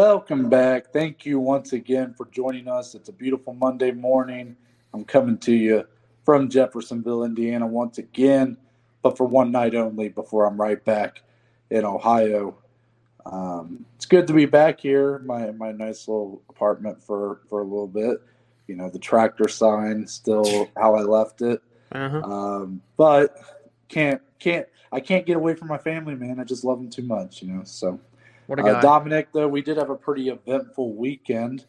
Welcome back. Thank you once again for joining us. It's a beautiful Monday morning. I'm coming to you from Jeffersonville, Indiana, once again, but for one night only before I'm right back in Ohio. Um, it's good to be back here, my my nice little apartment for for a little bit. You know, the tractor sign still how I left it, Uh-huh. um, but can't can't I can't get away from my family, man. I just love them too much, you know. So. What a Uh. Dominic, though, we did have a pretty eventful weekend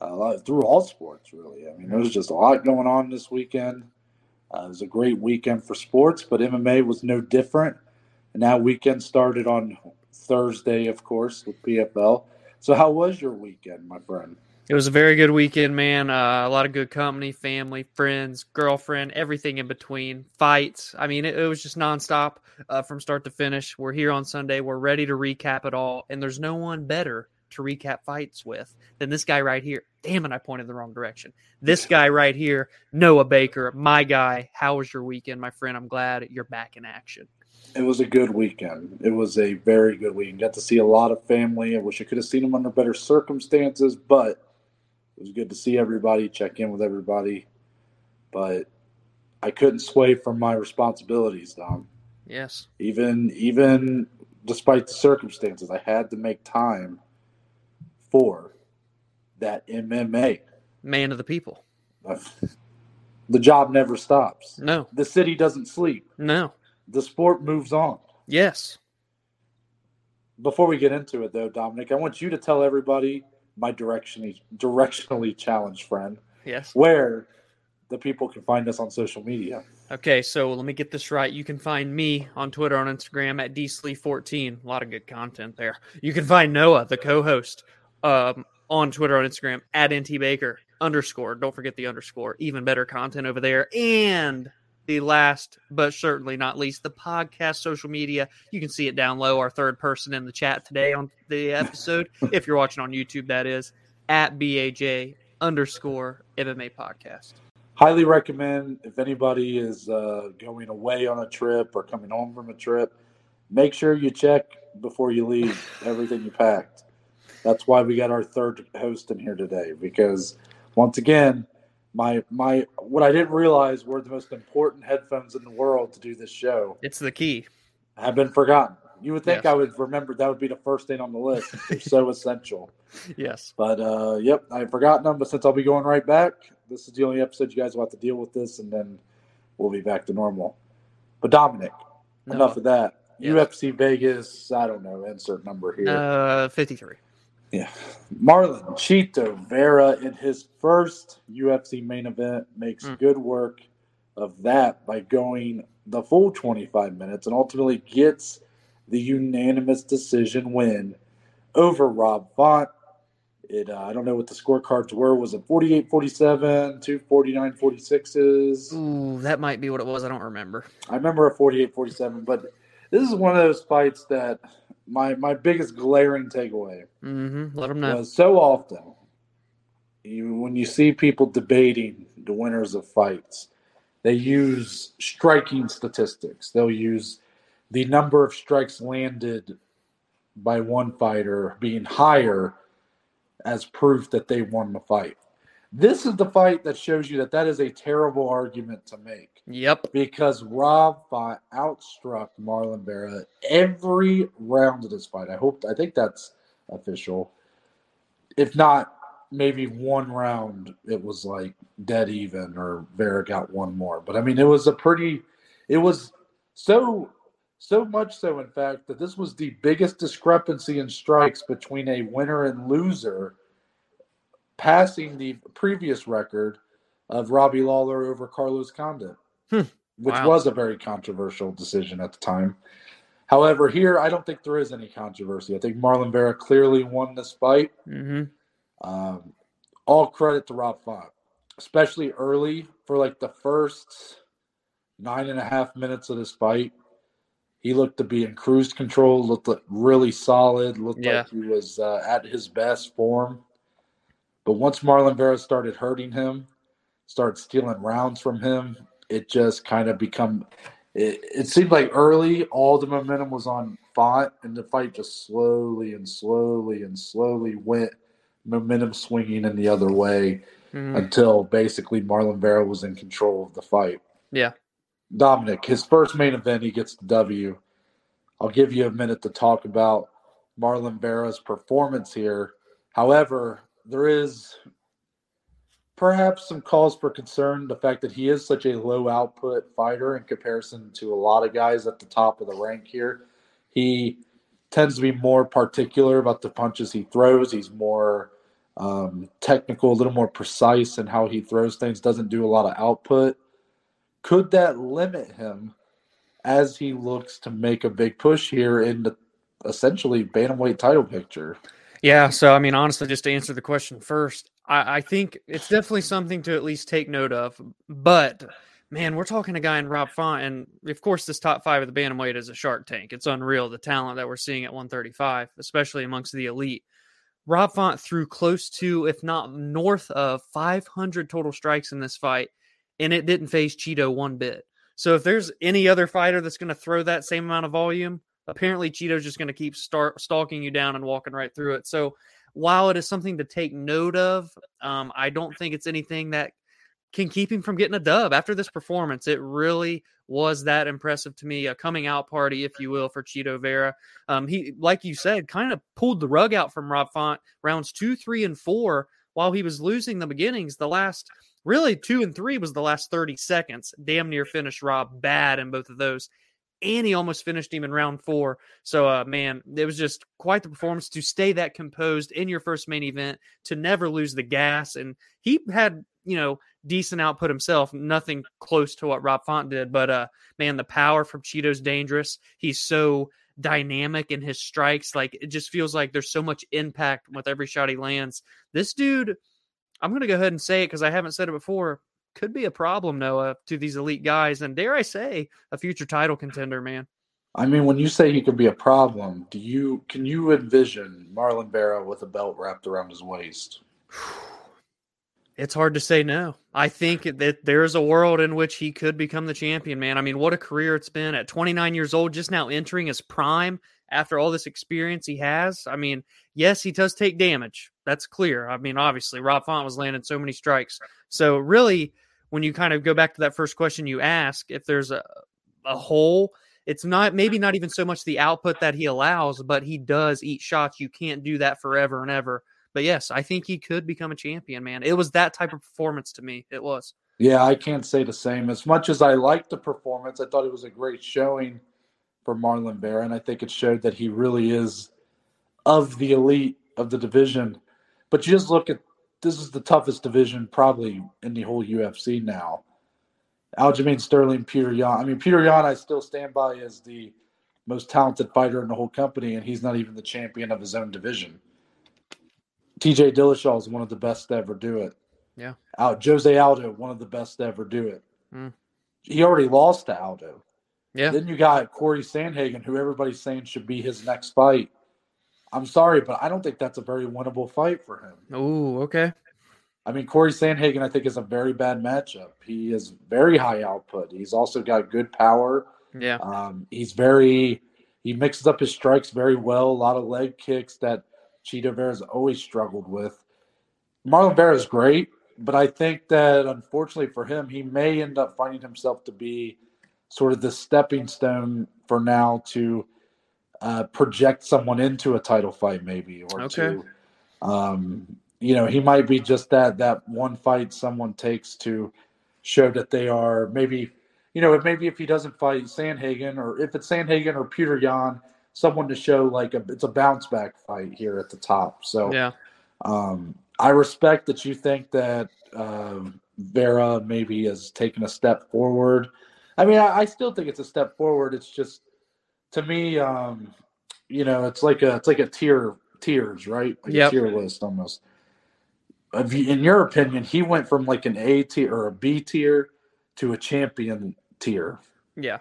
uh, through all sports, really. I mean, there was just a lot going on this weekend. Uh, it was a great weekend for sports, but MMA was no different. And that weekend started on Thursday, of course, with PFL. So, how was your weekend, my friend? It was a very good weekend, man. Uh, a lot of good company, family, friends, girlfriend, everything in between. Fights. I mean, it, it was just nonstop uh, from start to finish. We're here on Sunday. We're ready to recap it all, and there's no one better to recap fights with than this guy right here. Damn it, I pointed the wrong direction. This guy right here, Noah Baker, my guy. How was your weekend, my friend? I'm glad you're back in action. It was a good weekend. It was a very good weekend. Got to see a lot of family. I wish I could have seen them under better circumstances, but it was good to see everybody, check in with everybody. But I couldn't sway from my responsibilities, Dom. Yes. Even even despite the circumstances, I had to make time for that MMA. Man of the people. The job never stops. No. The city doesn't sleep. No. The sport moves on. Yes. Before we get into it, though, Dominic, I want you to tell everybody, my directionally directionally challenged friend, Yes. where the people can find us on social media. Okay, so let me get this right. You can find me on Twitter, on Instagram at dslee14. A lot of good content there. You can find Noah, the co-host, um, on Twitter, on Instagram at ntbaker underscore. Don't forget the underscore. Even better content over there. And the last, but certainly not least, the podcast social media. You can see it down low. Our third person in the chat today on the episode, if you're watching on YouTube, that is at baj underscore MMA podcast. highly recommend if anybody is uh, going away on a trip or coming home from a trip, make sure you check before you leave everything you packed. That's why we got our third host in here today because once again, my my what I didn't realize were the most important headphones in the world to do this show It's the key. have been forgotten. You would think Yes. I would remember that would be the first thing on the list. They're so essential. Yes. But uh, yep, I've forgotten them. But since I'll be going right back, this is the only episode you guys will have to deal with this, and then we'll be back to normal. But Dominic, No. enough of that. Yes. UFC Vegas, I don't know, insert number here. Uh, 53. Yeah. Marlon Chito Vera in his first UFC main event makes Mm. good work of that by going the full 25 minutes and ultimately gets the unanimous decision win over Rob Font. It uh, I don't know what the scorecards were. Was it 48 47, two 49 46s? Ooh, that might be what it was. I don't remember. I remember a 48 47, but this is one of those fights that my my biggest glaring takeaway Mm-hmm. Let them know. so often you, when you see people debating the winners of fights, they use striking statistics. They'll use the number of strikes landed by one fighter being higher as proof that they won the fight. This is the fight that shows you that that is a terrible argument to make Yep. because Rob Font outstruck Marlon Vera every round of this fight. I hope I think that's official. If not, maybe one round it was like dead even or Vera got one more. But I mean it was a pretty it was so so much so in fact that this was the biggest discrepancy in strikes between a winner and loser passing the previous record of Robbie Lawler over Carlos Condit Hmm. which Wow. was a very controversial decision at the time. However, here I don't think there is any controversy. I think Marlon Vera clearly won this fight. Mm-hmm. Um, all credit to Rob Font, especially early for like the first nine and a half minutes of this fight. He looked to be in cruise control, looked like really solid, looked Yeah. like he was uh, at his best form. But once Marlon Vera started hurting him, started stealing rounds from him, it just kind of become it, it seemed like early all the momentum was on Font, and the fight just slowly and slowly and slowly went momentum swinging in the other way Mhm. until basically Marlon Vera was in control of the fight. Yeah. Dominic, his first main event, he gets the W. I'll give you a minute to talk about Marlon Vera's performance here. However, there is perhaps some cause for concern the fact that he is such a low output fighter in comparison to a lot of guys at the top of the rank here. He tends to be more particular about the punches he throws. He's more um, technical, a little more precise in how he throws things, doesn't do a lot of output. Could that limit him as he looks to make a big push here in the essentially bantamweight title picture? Yeah, so I mean, honestly, just to answer the question first, I, I think it's definitely something to at least take note of. But man, we're talking a guy in Rob Font, and of course, this top five of the bantamweight is a Shark Tank. It's unreal the talent that we're seeing at 135, especially amongst the elite. Rob Font threw close to, if not north of, 500 total strikes in this fight, and it didn't phase Chito one bit. So if there's any other fighter that's going to throw that same amount of volume, apparently Chito's just going to keep start stalking you down and walking right through it. So while it is something to take note of, um, I don't think it's anything that can keep him from getting a dub after this performance. It really was that impressive to me, a coming out party, if you will, for Chito Vera. Um, he, like you said, kind of pulled the rug out from Rob Font rounds two, three, and four while he was losing the beginnings. The last, really, two and three was the last 30 seconds. Damn near finished Rob bad in both of those and he almost finished him in round four. So, uh, man, it was just quite the performance to stay that composed in your first main event, to never lose the gas. And he had, you know, decent output himself, nothing close to what Rob Font did. But, uh, man, the power from Chito's dangerous. He's so dynamic in his strikes. Like, it just feels like there's so much impact with every shot he lands. This dude, I'm going to go ahead and say it because I haven't said it before could be a problem, Noah, to these elite guys, and dare I say, a future title contender, man. I mean, when you say he could be a problem, do you can you envision Marlon Vera with a belt wrapped around his waist? It's hard to say no. I think that there's a world in which he could become the champion, man. I mean, what a career it's been at 29 years old, just now entering his prime after all this experience he has. I mean, yes, he does take damage. That's clear. I mean, obviously, Rob Font was landing so many strikes. So, really, when you kind of go back to that first question you ask, if there's a, a hole, it's not maybe not even so much the output that he allows, but he does eat shots. You can't do that forever and ever. But yes, I think he could become a champion, man. It was that type of performance to me. It was. Yeah, I can't say the same. As much as I liked the performance, I thought it was a great showing for Marlon and I think it showed that he really is of the elite of the division. But you just look at this is the toughest division probably in the whole UFC now. Aljamain Sterling, Peter Yan. I mean, Peter Yan, I still stand by as the most talented fighter in the whole company, and he's not even the champion of his own division. TJ Dillashaw is one of the best to ever do it. Yeah. Out Jose Aldo, one of the best to ever do it. Mm. He already lost to Aldo. Yeah. Then you got Corey Sandhagen, who everybody's saying should be his next fight. I'm sorry, but I don't think that's a very winnable fight for him. Oh, okay. I mean, Corey Sandhagen, I think, is a very bad matchup. He is very high output. He's also got good power. Yeah. Um, he's very, he mixes up his strikes very well. A lot of leg kicks that Chito Vera's always struggled with. Marlon Vera is great, but I think that unfortunately for him, he may end up finding himself to be sort of the stepping stone for now to uh, project someone into a title fight, maybe, or Okay. to, um, you know, he might be just that that one fight someone takes to show that they are maybe, you know, maybe if he doesn't fight Sandhagen or if it's Sandhagen or Peter Yan, someone to show like a, it's a bounce back fight here at the top. So Yeah. um, I respect that you think that um, Vera maybe has taken a step forward. I mean, I, I still think it's a step forward. It's just to me, um, you know, it's like a it's like a tier tiers, right? Like Yep. a tier list almost. In your opinion, he went from like an A tier or a B tier to a champion tier. Yeah.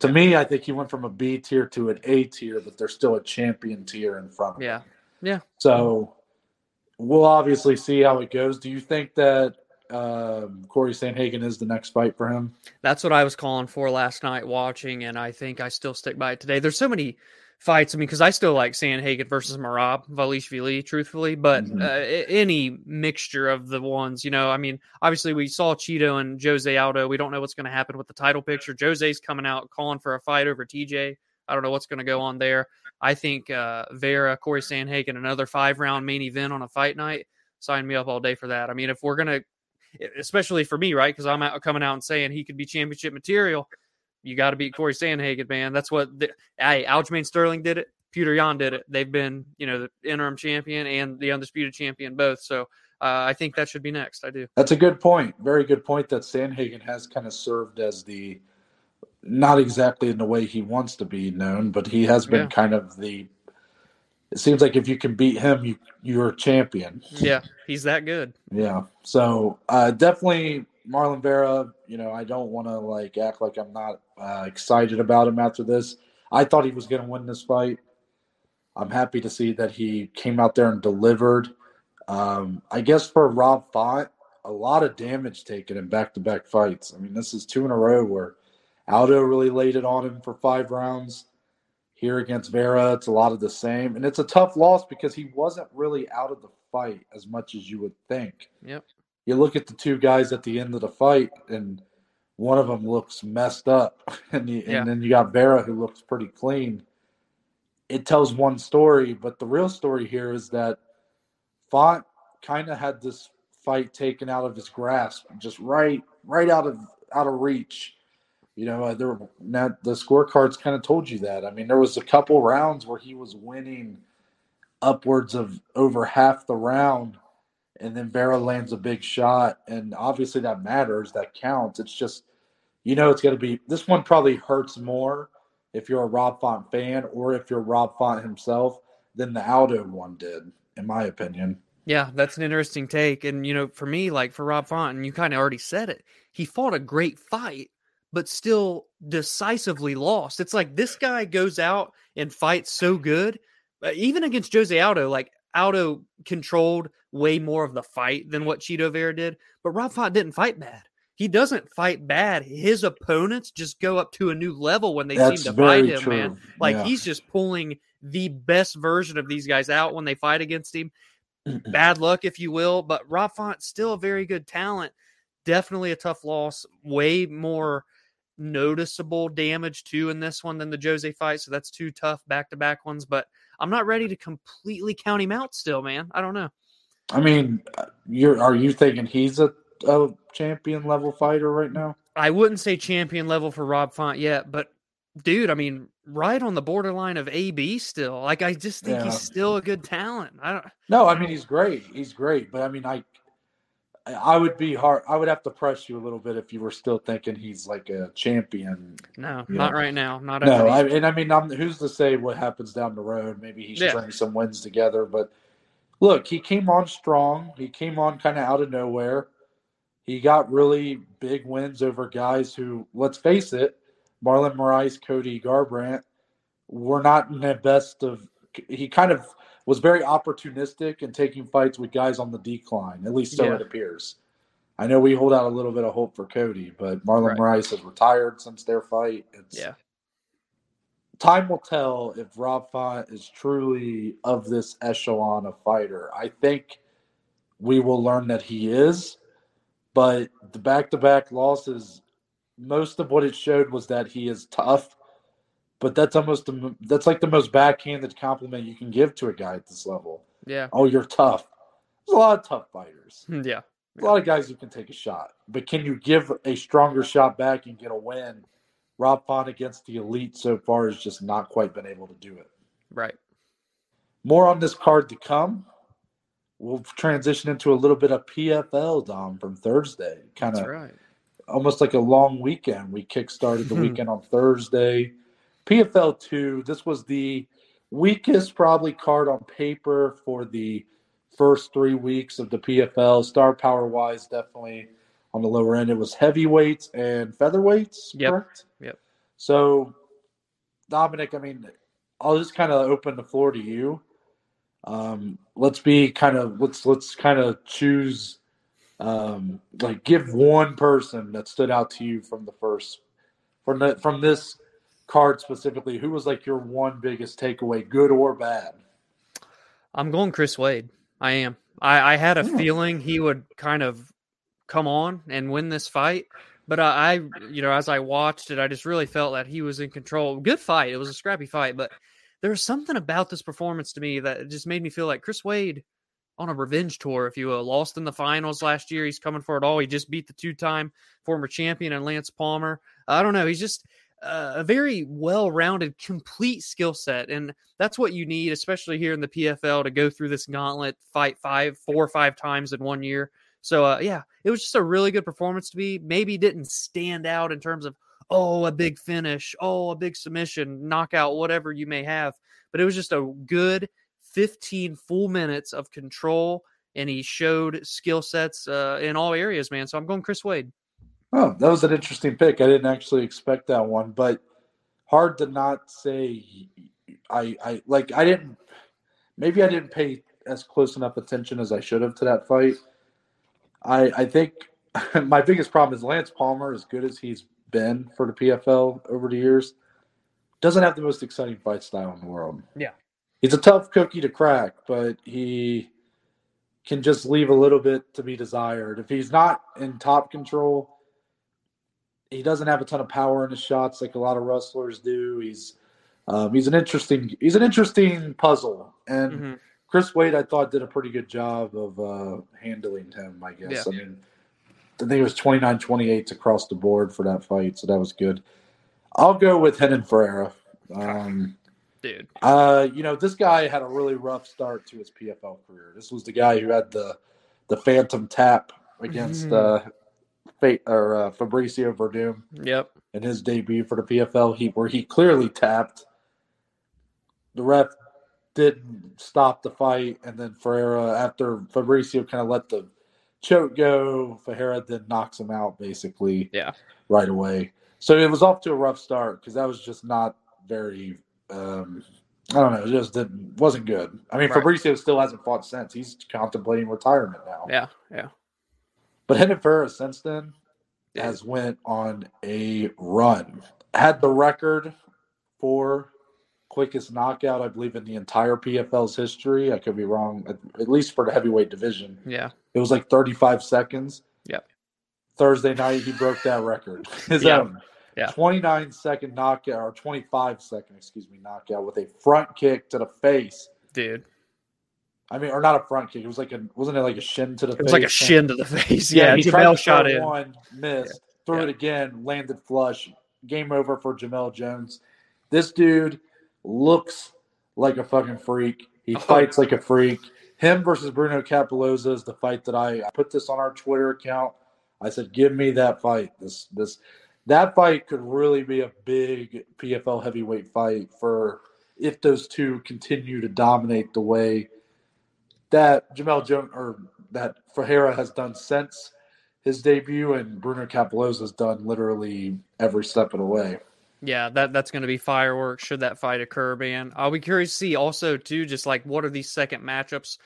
To me, I think he went from a B tier to an A tier, but there's still a champion tier in front of him. Yeah. Yeah. So we'll obviously see how it goes. Do you think that um, Corey Sandhagen is the next fight for him. That's what I was calling for last night watching, and I think I still stick by it today. There's so many fights. I mean, because I still like Sandhagen versus Merab Dvalishvili, truthfully, but Mhm. uh, any mixture of the ones, you know, I mean, obviously we saw Chito and Jose Aldo. We don't know what's going to happen with the title picture. Jose's coming out calling for a fight over TJ. I don't know what's going to go on there. I think uh, Vera, Corey Sandhagen, another five round main event on a fight night. Sign me up all day for that. I mean, if we're gonna, especially for me, right? Because I'm out, coming out and saying he could be championship material. You got to beat Corey Sandhagen, man. That's what. The, hey, Aljamain Sterling did it. Peter Yan did it. They've been, you know, the interim champion and the undisputed champion both. So uh, I think that should be next. I do. That's a good point. Very good point. That Sandhagen has kind of served as the, not exactly in the way he wants to be known, but he has been Yeah. kind of the. It seems like if you can beat him, you you're a champion. Yeah, he's that good. Yeah. So uh, definitely Marlon Vera. You know, I don't want to like act like I'm not uh, excited about him after this. I thought he was going to win this fight. I'm happy to see that he came out there and delivered. Um, I guess for Rob Font, a lot of damage taken in back-to-back fights. I mean, this is two in a row where Aldo really laid it on him for five rounds. Here against Vera, it's a lot of the same, and it's a tough loss because he wasn't really out of the fight as much as you would think. Yep. You look at the two guys at the end of the fight, and one of them looks messed up, and, you, Yeah. and then you got Vera who looks pretty clean. It tells one story, but the real story here is that Font kind of had this fight taken out of his grasp, just right, right out of out of reach. You know, uh, there now the scorecards kind of told you that. I mean, there was a couple rounds where he was winning upwards of over half the round, and then Vera lands a big shot, and obviously that matters. That counts. It's just, you know, it's going to be this one probably hurts more if you're a Rob Font fan or if you're Rob Font himself than the Aldo one did, in my opinion. Yeah, that's an interesting take. And, you know, for me, like for Rob Font, and you kind of already said it, he fought a great fight, but still decisively lost. It's like this guy goes out and fights so good, uh, even against Jose Aldo, like Aldo controlled way more of the fight than what Chito Vera did, but Rob Font didn't fight bad. He doesn't fight bad. His opponents just go up to a new level when they That's seem to fight him, true. man. Like Yeah. he's just pulling the best version of these guys out when they fight against him bad luck, if you will. But Rob Font's still a very good talent. Definitely a tough loss. Way more noticeable damage too in this one than the Jose fight. So that's two tough back to back ones. But I'm not ready to completely count him out still, man. I don't know. I mean, you're are you thinking he's a, a champion level fighter right now? I wouldn't say champion level for Rob Font yet, but dude, I mean, right on the borderline of AB still. Like I just think Yeah. he's still a good talent. I don't No, I mean he's great. He's great, but I mean I I would be hard I would have to press you a little bit if you were still thinking he's like a champion. no, not right now. Not No, I, and I mean I'm, who's to say what happens down the road? Maybe he's Yeah. strings some wins together, but look, he came on strong. He came on kind of out of nowhere. He got really big wins over guys who, let's face it, Marlon Moraes, Cody Garbrandt were not in the best of. He kind of was very opportunistic in taking fights with guys on the decline. At least so Yeah. it appears. I know we hold out a little bit of hope for Cody, but Marlon Right. Moraes has retired since their fight. It's, yeah. time will tell if Rob Font is truly of this echelon of fighter. I think we will learn that he is, but the back-to-back losses, most of what it showed was that he is tough. But that's almost the, that's like the most backhanded compliment you can give to a guy at this level. Yeah. Oh, you're tough. There's a lot of tough fighters. Hmm, yeah. A lot of guys who can take a shot, but can you give a stronger shot back and get a win? Rob Font against the elite so far has just not quite been able to do it. Right. More on this card to come. We'll transition into a little bit of PFL, Dom, from Thursday. Kind of right. almost like a long weekend. We kickstarted the weekend on Thursday. PFL 2, this was the weakest probably card on paper for the first three weeks of the PFL. Star power wise, definitely on the lower end. It was heavyweights and featherweights, Yep. correct? Yep. So, Dominic, I mean, I'll just kind of open the floor to you. Um, let's be kind of let's let's kind of choose Um, like, give one person that stood out to you from the first, from the, from this card specifically. Who was like your one biggest takeaway, good or bad? I'm going Chris Wade. I am. I, I had a Hmm. feeling he would kind of come on and win this fight, but I, I, you know, as I watched it, I just really felt that he was in control. Good fight. It was a scrappy fight, but there was something about this performance to me that just made me feel like Chris Wade on a revenge tour, if you will. Lost in the finals last year. He's coming for it all. He just beat the two-time former champion and Lance Palmer. I don't know. He's just a very well-rounded, complete skill set, and that's what you need, especially here in the PFL, to go through this gauntlet, fight five, four or five times in one year. So, uh, yeah, it was just a really good performance to be. Maybe didn't stand out in terms of oh a big finish, oh a big submission, knockout, whatever you may have, but it was just a good 15 full minutes of control, and he showed skill sets uh, in all areas, man. So I'm going Chris Wade. Oh, that was an interesting pick. I didn't actually expect that one, but hard to not say. I I like I didn't. Maybe I didn't pay as close enough attention as I should have to that fight. I I think my biggest problem is Lance Palmer, as good as he's been for the PFL over the years, doesn't have the most exciting fight style in the world. Yeah. he's a tough cookie to crack, but he can just leave a little bit to be desired. If he's not in top control, he doesn't have a ton of power in his shots like a lot of wrestlers do. He's um, he's an interesting he's an interesting puzzle, and Mhm. Chris Wade I thought did a pretty good job of uh, handling him. I guess Yeah. I mean I think it was 29-28 across the board for that fight, so that was good. I'll go with Renan Ferreira. Um, Dude, uh, you know, this guy had a really rough start to his PFL career. This was the guy who had the the phantom tap against Mhm. uh, or uh, Fabricio Werdum yep, in his debut for the PFL, he where he clearly tapped. The ref didn't stop the fight, and then Ferreira, after Fabricio kind of let the choke go, Ferreira then knocks him out basically. Yeah. right away. So it was off to a rough start because that was just not very. Um, I don't know. It just didn't wasn't good. I mean, Right. Fabricio still hasn't fought since. He's contemplating retirement now. yeah, yeah. But Renan Ferreira since then has went on a run. Had the record for quickest knockout, I believe, in the entire PFL's history. I could be wrong, at, at least for the heavyweight division. Yeah. It was like 35 seconds. Yeah. Thursday night, he broke that record. His Yeah. own. Yeah. 29 second knockout, or 25 second, excuse me, knockout with a front kick to the face. Dude. I mean, or not a front kick. It was like a, wasn't it like a shin to the It face? was like a shin to the face. Yeah, he tried Jamelle shot in. one, missed, threw Yeah. it again, landed flush. Game over for Jamelle Jones. This dude looks like a fucking freak. He Oh. fights like a freak. Him versus Bruno Cappelozza is the fight that I, I put this on our Twitter account. I said, "Give me that fight. This this that fight could really be a big PFL heavyweight fight for if those two continue to dominate the way that Jamelle Jones or that Ferreira has done since his debut, and Bruno Cappelozza has done literally every step of the way. Yeah, that that's going to be fireworks should that fight occur, man. I'll be curious to see also too, just like what are these second matchups?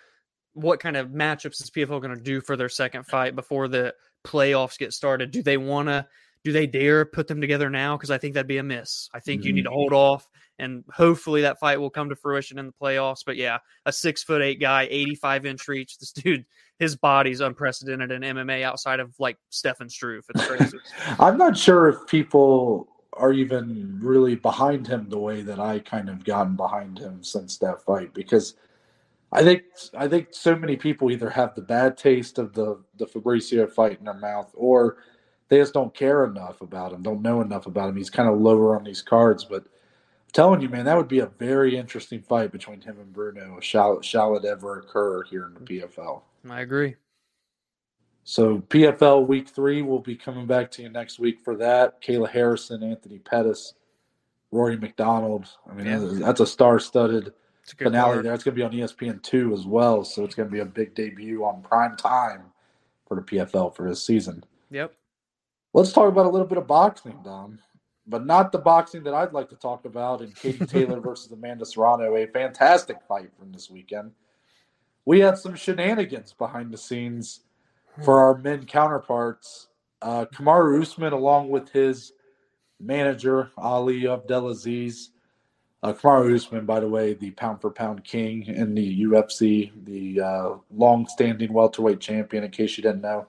What kind of matchups is PFL going to do for their second fight before the playoffs get started? Do they want to? Do they dare put them together now? Because I think that'd be a miss. I think you need to mm-hmm. hold off, and hopefully that fight will come to fruition in the playoffs. But yeah, a six foot eight guy, eighty five inch reach. This dude, his body's unprecedented in MMA outside of like Stefan Struve. It's crazy. I'm not sure if people are even really behind him the way that I kind of gotten behind him since that fight because I think I think so many people either have the bad taste of the the Fabricio fight in their mouth or they just don't care enough about him, don't know enough about him. He's kind of lower on these cards, but I'm telling you, man, that would be a very interesting fight between him and Bruno. Shall shall it ever occur here in the PFL? I agree. So PFL week three, we'll be coming back to you next week for that. Kayla Harrison, Anthony Pettis, Rory MacDonald. I mean, Yeah. that's- a star-studded finale card. there. It's going to be on ESPN two as well, so it's going to be a big debut on prime time for the PFL for this season. Yep. Let's talk about a little bit of boxing, Dom, but not the boxing that I'd like to talk about. In Katie Taylor versus Amanda Serrano, a fantastic fight from this weekend. We had some shenanigans behind the scenes for our men counterparts, uh, Kamaru Usman, along with his manager Ali Abdelaziz. Uh, Kamaru Usman, by the way, the pound for pound king in the UFC, the uh, long-standing welterweight champion. In case you didn't know,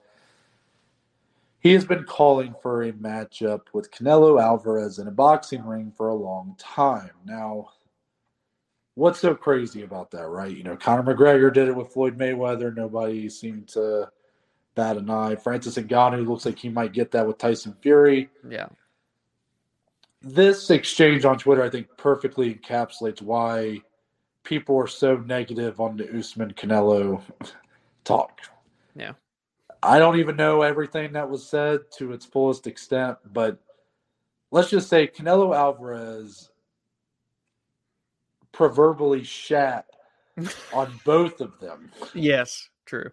he has been calling for a matchup with Canelo Alvarez in a boxing ring for a long time. Now, what's so crazy about that, right? You know, Conor McGregor did it with Floyd Mayweather. Nobody seemed to bat an eye. Francis Ngannou looks like he might get that with Tyson Fury. Yeah. This exchange on Twitter, I think, perfectly encapsulates why people are so negative on the Usman Canelo talk. Yeah. I don't even know everything that was said to its fullest extent, but let's just say Canelo Alvarez proverbially shat on both of them. Yes, true.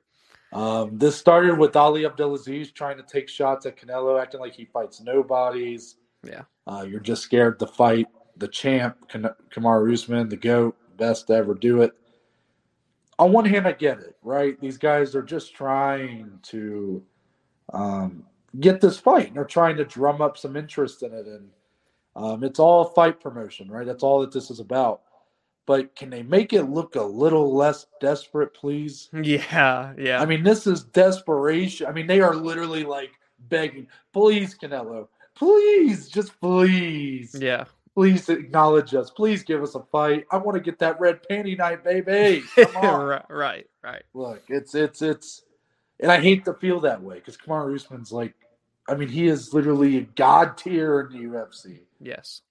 Um, this started with Ali Abdelaziz trying to take shots at Canelo, acting like he fights nobodies. Yeah. Uh, you're just scared to fight the champ, Kamaru Usman, the GOAT, best to ever do it. On one hand, I get it, right? These guys are just trying to um, get this fight. and They're trying to drum up some interest in it. And um, it's all fight promotion, right? That's all that this is about but can they make it look a little less desperate, please? Yeah, yeah. I mean, this is desperation. I mean, they are literally like begging, please, Canelo, please, just please. Yeah. Please acknowledge us. Please give us a fight. I want to get that red panty night, baby. right, right, right. Look, it's it's it's, and I hate to feel that way because Kamaru Usman's like, I mean, he is literally a god tier in the UFC. Yes.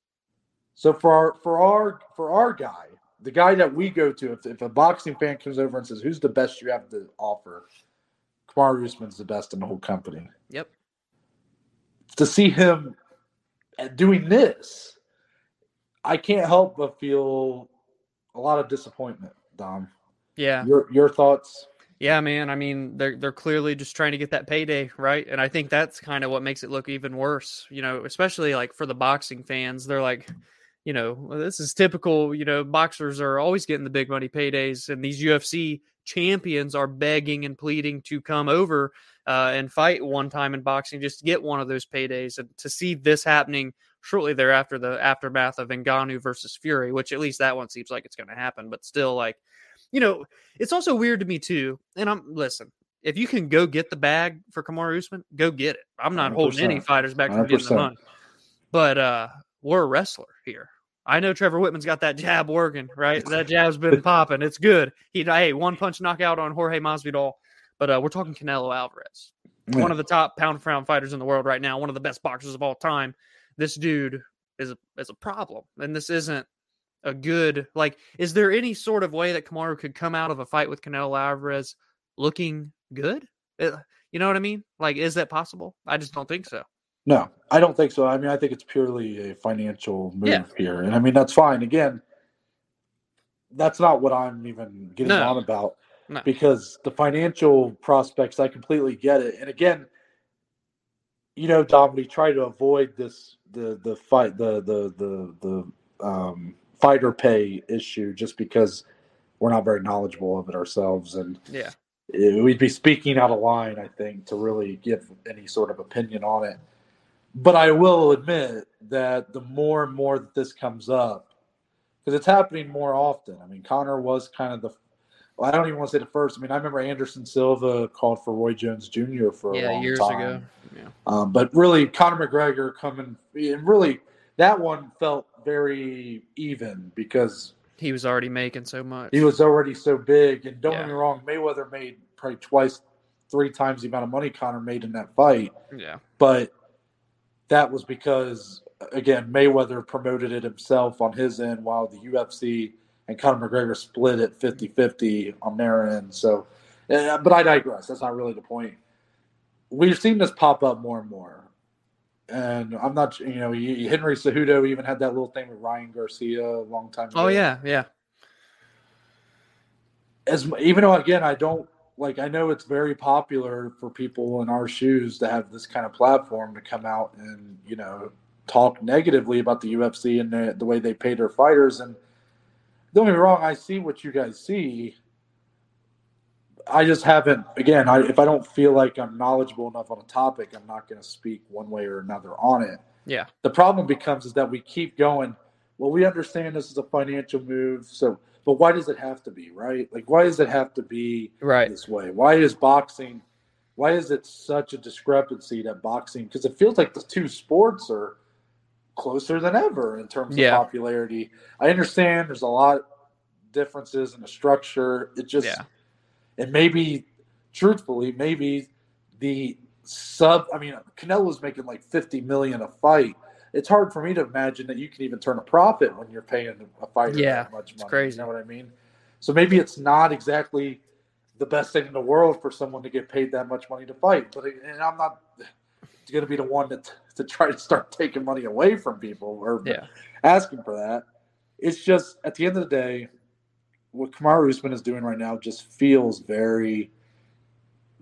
So for our for our for our guy, the guy that we go to, if, if a boxing fan comes over and says, "Who's the best you have to offer?" Kamaru Usman's the best in the whole company. Yep. To see him uh, doing this, I can't help but feel a lot of disappointment, Dom. Yeah. Your your thoughts? Yeah, man. I mean, they're they're clearly just trying to get that payday, right? And I think that's kind of what makes it look even worse. You know, especially like for the boxing fans, they're like, you know, this is typical. You know, boxers are always getting the big money paydays, and these UFC champions are begging and pleading to come over uh, and fight one time in boxing just to get one of those paydays. And to see this happening shortly thereafter, the aftermath of Ngannou versus Fury, which at least that one seems like it's going to happen, but still, like, you know, it's also weird to me too. And I'm listen, if you can go get the bag for Kamaru Usman, go get it. I'm not 100%. holding any fighters back from 100%. getting the money. But uh, we're a wrestler here. I know Trevor Wittman's got that jab working, right? That jab's been popping. It's good. He hey, one punch knockout on Jorge Masvidal, but uh, we're talking Canelo Alvarez, yeah. one of the top pound for pound fighters in the world right now, one of the best boxers of all time. This dude is a is a problem, and this isn't a good like. Is there any sort of way that Kamaru could come out of a fight with Canelo Alvarez looking good? Uh, you know what I mean? Like, is that possible? I just don't think so. No, I don't think so. I mean, I think it's purely a financial move yeah. here, and I mean that's fine. Again, that's not what I'm even getting no. on about no. because the financial prospects, I completely get it. And again, you know, Dom, we try to avoid this the the fight the the the the um, fighter pay issue just because we're not very knowledgeable of it ourselves, and yeah, it, we'd be speaking out of line, I think, to really give any sort of opinion on it. But I will admit that the more and more that this comes up, because it's happening more often. I mean, Conor was kind of the well, I don't even want to say the first. I mean, I remember Anderson Silva called for Roy Jones Jr. for a yeah, long years time. ago. Yeah. Um, but really, Conor McGregor coming and really that one felt very even because he was already making so much. He was already so big, and don't yeah. get me wrong, Mayweather made probably twice, three times the amount of money Conor made in that fight. Yeah, but that was because again Mayweather promoted it himself on his end while the UFC and Conor McGregor split it 50-50 on their end. So uh, but I digress. That's not really the point. We've seen this pop up more and more. And I'm not, you know, Henry Cejudo even had that little thing with Ryan Garcia a long time ago. Oh yeah, yeah. As even though again I don't like I know it's very popular for people in our shoes to have this kind of platform to come out and you know talk negatively about the UFC and the, the way they pay their fighters. And don't get me wrong, I see what you guys see. I just haven't. Again, I, if I don't feel like I'm knowledgeable enough on a topic, I'm not going to speak one way or another on it. Yeah. The problem becomes is that we keep going. Well, we understand this is a financial move, so but why does it have to be right? Like, why does it have to be Right. this way? Why is boxing? Why is it such a discrepancy that boxing? Because it feels like the two sports are closer than ever in terms Yeah. of popularity. I understand there's a lot of differences in the structure. It just Yeah. and maybe truthfully, maybe the sub I mean Canelo's making like 50 million a fight. It's hard for me to imagine that you can even turn a profit when you're paying a fighter Yeah, that much money. crazy. You know what I mean? So maybe it's not exactly the best thing in the world for someone to get paid that much money to fight. But and I'm not going to be the one that to try to start taking money away from people or Yeah. asking for that. It's just at the end of the day, what Kamaru Usman is doing right now just feels very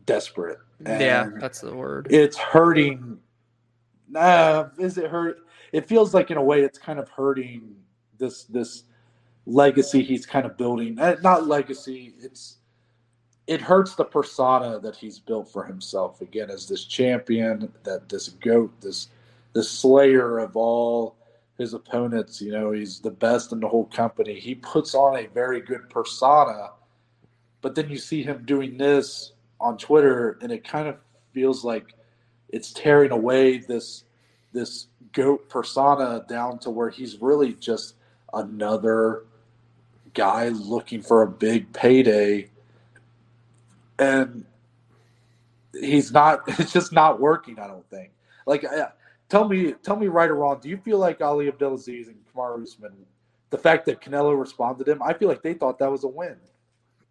desperate. yeah, that's the word. it's hurting. Nah, is it hurt? It feels like in a way it's kind of hurting this this legacy he's kind of building. Eh, Not legacy. It's it hurts the persona that he's built for himself again as this champion, that this goat, this this slayer of all his opponents. You know, he's the best in the whole company. He puts on a very good persona, but then you see him doing this on Twitter, and it kind of feels like it's tearing away this this goat persona down to where he's really just another guy looking for a big payday and he's not it's just not working i don't think like uh, tell me tell me right or wrong do you feel like ali abdelaziz and kamar usman the fact that canelo responded to him i feel like they thought that was a win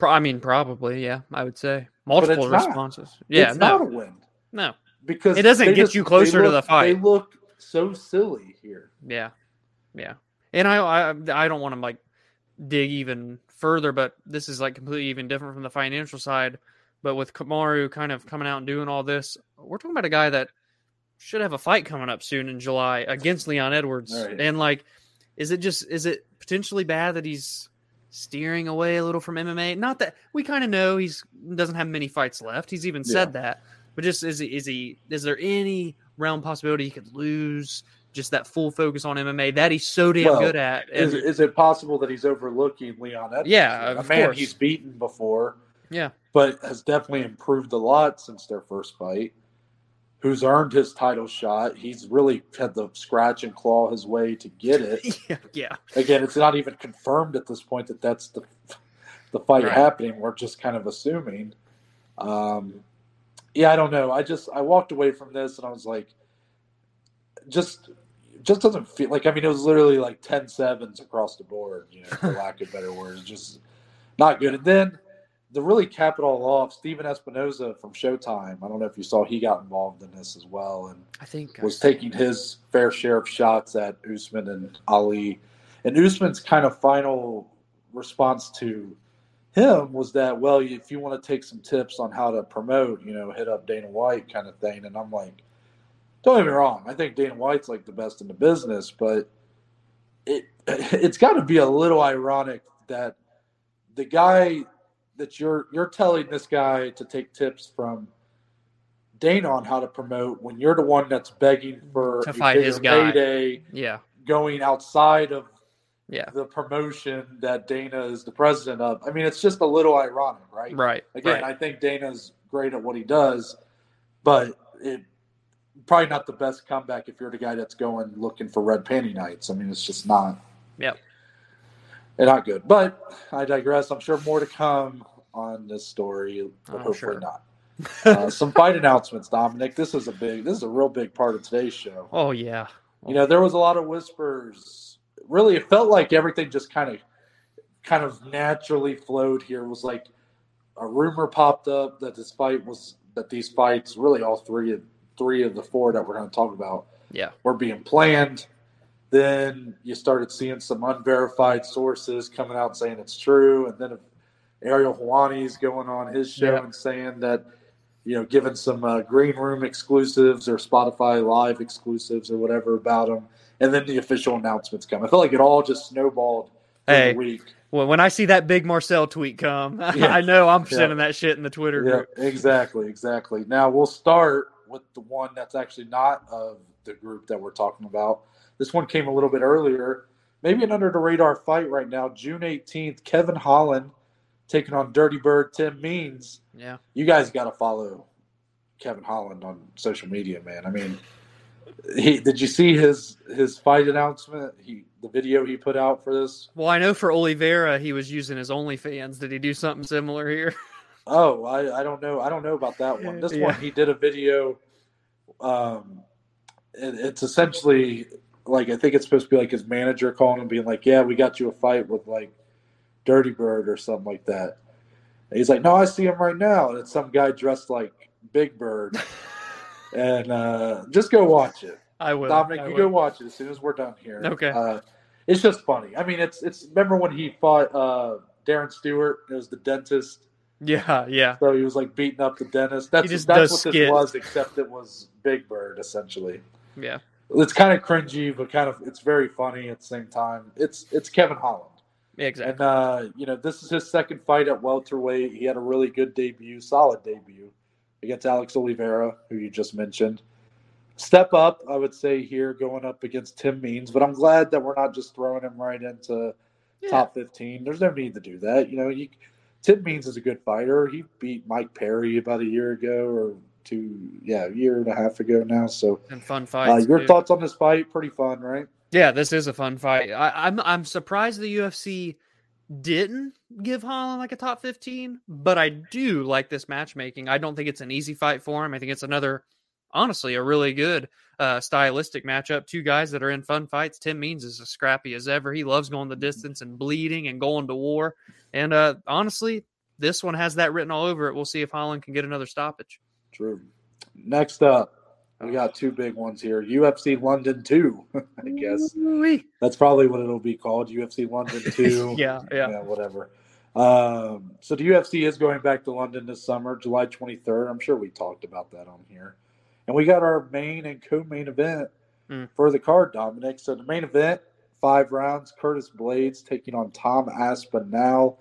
Pro- I mean, probably. Yeah, I would say multiple not. responses. Yeah. it's no. not a win no. because It doesn't get you closer they to the fight. they look so silly here Yeah, yeah. And I, I, I don't want to like dig even further, but this is like completely even different from the financial side. But with Kamaru kind of coming out and doing all this, we're talking about a guy that should have a fight coming up soon in July against Leon Edwards. Right. And like, is it just is it potentially bad that he's steering away a little from MMA? Not that we kind of know he's doesn't have many fights left. He's even said that. But just is he is he is there any realm possibility he could lose? Just that full focus on MMA that he's so damn Well, good at. is, And, is it possible that he's overlooking leon edwards Yeah, a man course. he's beaten before yeah, but has definitely improved a lot since their first fight. Who's earned his title shot? He's really had to scratch and claw his way to get it. yeah, yeah, Again, it's not even confirmed at this point that that's the the fight Right. happening. We're just kind of assuming. Um, yeah, I don't know. I just I walked away from this and I was like, just just doesn't feel like. I mean, it was literally like 10 sevens across the board. You know, for lack of better words, just not good. And then the really cap it all off, Stephen Espinoza from Showtime. I don't know if you saw he got involved in this as well, and I think was saw- taking his fair share of shots at Usman and Ali. And Usman's kind of final response to him was that, well, if you want to take some tips on how to promote, you know, hit up Dana White kind of thing. And I'm like, don't get me wrong, I think Dana White's like the best in the business, but it it's got to be a little ironic that the guy that you're you're telling this guy to take tips from Dana on how to promote when you're the one that's begging for To fight his guy. payday, yeah, going outside of yeah, the promotion that Dana is the president of. I mean, it's just a little ironic, right? right. Again, right. I think Dana's great at what he does, but it probably not the best comeback if you're the guy that's going looking for red panty nights. I mean, it's just not. Yep. They're not good. But I digress. I'm sure more to come on this story, but Oh, hopefully sure. not. Uh, some fight announcements, Dominic. This is a big. This is a real big part of today's show. oh yeah, You know, there was a lot of whispers. Really, it felt like everything just kind of, kind of naturally flowed. Here It was like a rumor popped up that this fight was that these fights, really all three of three of the four that we're going to talk about, yeah, were being planned. Then you started seeing some unverified sources coming out saying it's true, and then Ariel Helwani's going on his show Yeah. and saying that you know, giving some uh, green room exclusives or Spotify live exclusives or whatever about them, and then the official announcements come. I feel like it all just snowballed Hey. week. Well, when I see that big Marcel tweet come, Yeah. I know I'm Yeah. sending that shit in the Twitter Yeah, group. exactly, exactly. Now we'll start with the one that's actually not of the group that we're talking about. This one came a little bit earlier. Maybe an under the radar fight right now. June 18th, Kevin Holland taking on Dirty Bird Tim Means. Yeah. You guys got to follow Kevin Holland on social media, man. I mean, he did you see his his fight announcement? He the video he put out for this. Well, I know for Oliveira, he was using his OnlyFans. Did he do something similar here? Oh, I, I don't know. I don't know about that one. This Yeah. one, he did a video. Um, it, it's essentially like I think it's supposed to be like his manager calling him, being like, "Yeah, we got you a fight with like Dirty Bird or something like that." And he's like, "No, I see him right now," and it's some guy dressed like Big Bird. and uh, just go watch it, I will. Dominic. I You will. go watch it as soon as we're done here. Okay. Uh, it's just funny. I mean, it's it's. Remember when he fought uh, Darren Stewart? It was the dentist. Yeah, yeah. So he was like beating up the dentist. That's that's what skits. this was, except it was Big Bird essentially. Yeah. It's kind of cringy, but kind of it's very funny at the same time. It's it's Kevin Holland, Yeah, exactly. and uh, you know this is his second fight at welterweight. He had a really good debut, solid debut against Alex Oliveira, who you just mentioned. Step up, I would say here, going up against Tim Means, but I'm glad that we're not just throwing him right into Yeah. top 15. There's no need to do that. You know, you, Tim Means is a good fighter. He beat Mike Perry about a year ago or two, yeah, a year and a half ago now. So, And fun uh, your too. thoughts on this fight? Pretty fun, right? Yeah, this is a fun fight. I, I'm I'm surprised the UFC didn't give Holland like a top 15, but I do like this matchmaking. I don't think it's an easy fight for him. I think it's another, honestly, a really good uh, stylistic matchup. Two guys that are in fun fights. Tim Means is as scrappy as ever. He loves going the distance and bleeding and going to war. And uh, honestly, this one has that written all over it. We'll see if Holland can get another stoppage. True. Next up, we got two big ones here UFC London 2, I guess. Ooh-wee. That's probably what it'll be called UFC London 2. Yeah, yeah. whatever. Um, so the UFC is going back to London this summer, July 23rd. I'm sure we talked about that on here. And we got our main and co-main event Mm. for the card, Dominic. So the main event, five rounds, Curtis Blaydes taking on Tom Aspinall.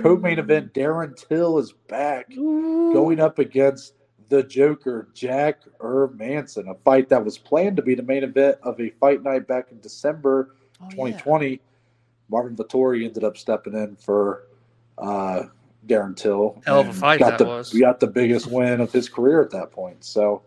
Co-main event, Darren Till is back, going up against the Joker, Jack Hermansson. a fight that was planned to be the main event of a fight night back in December Oh, yeah. 2020, Marvin Vettori ended up stepping in for uh, Darren Till. Hell of a fight got that the, was. We got the biggest win of his career at that point. So,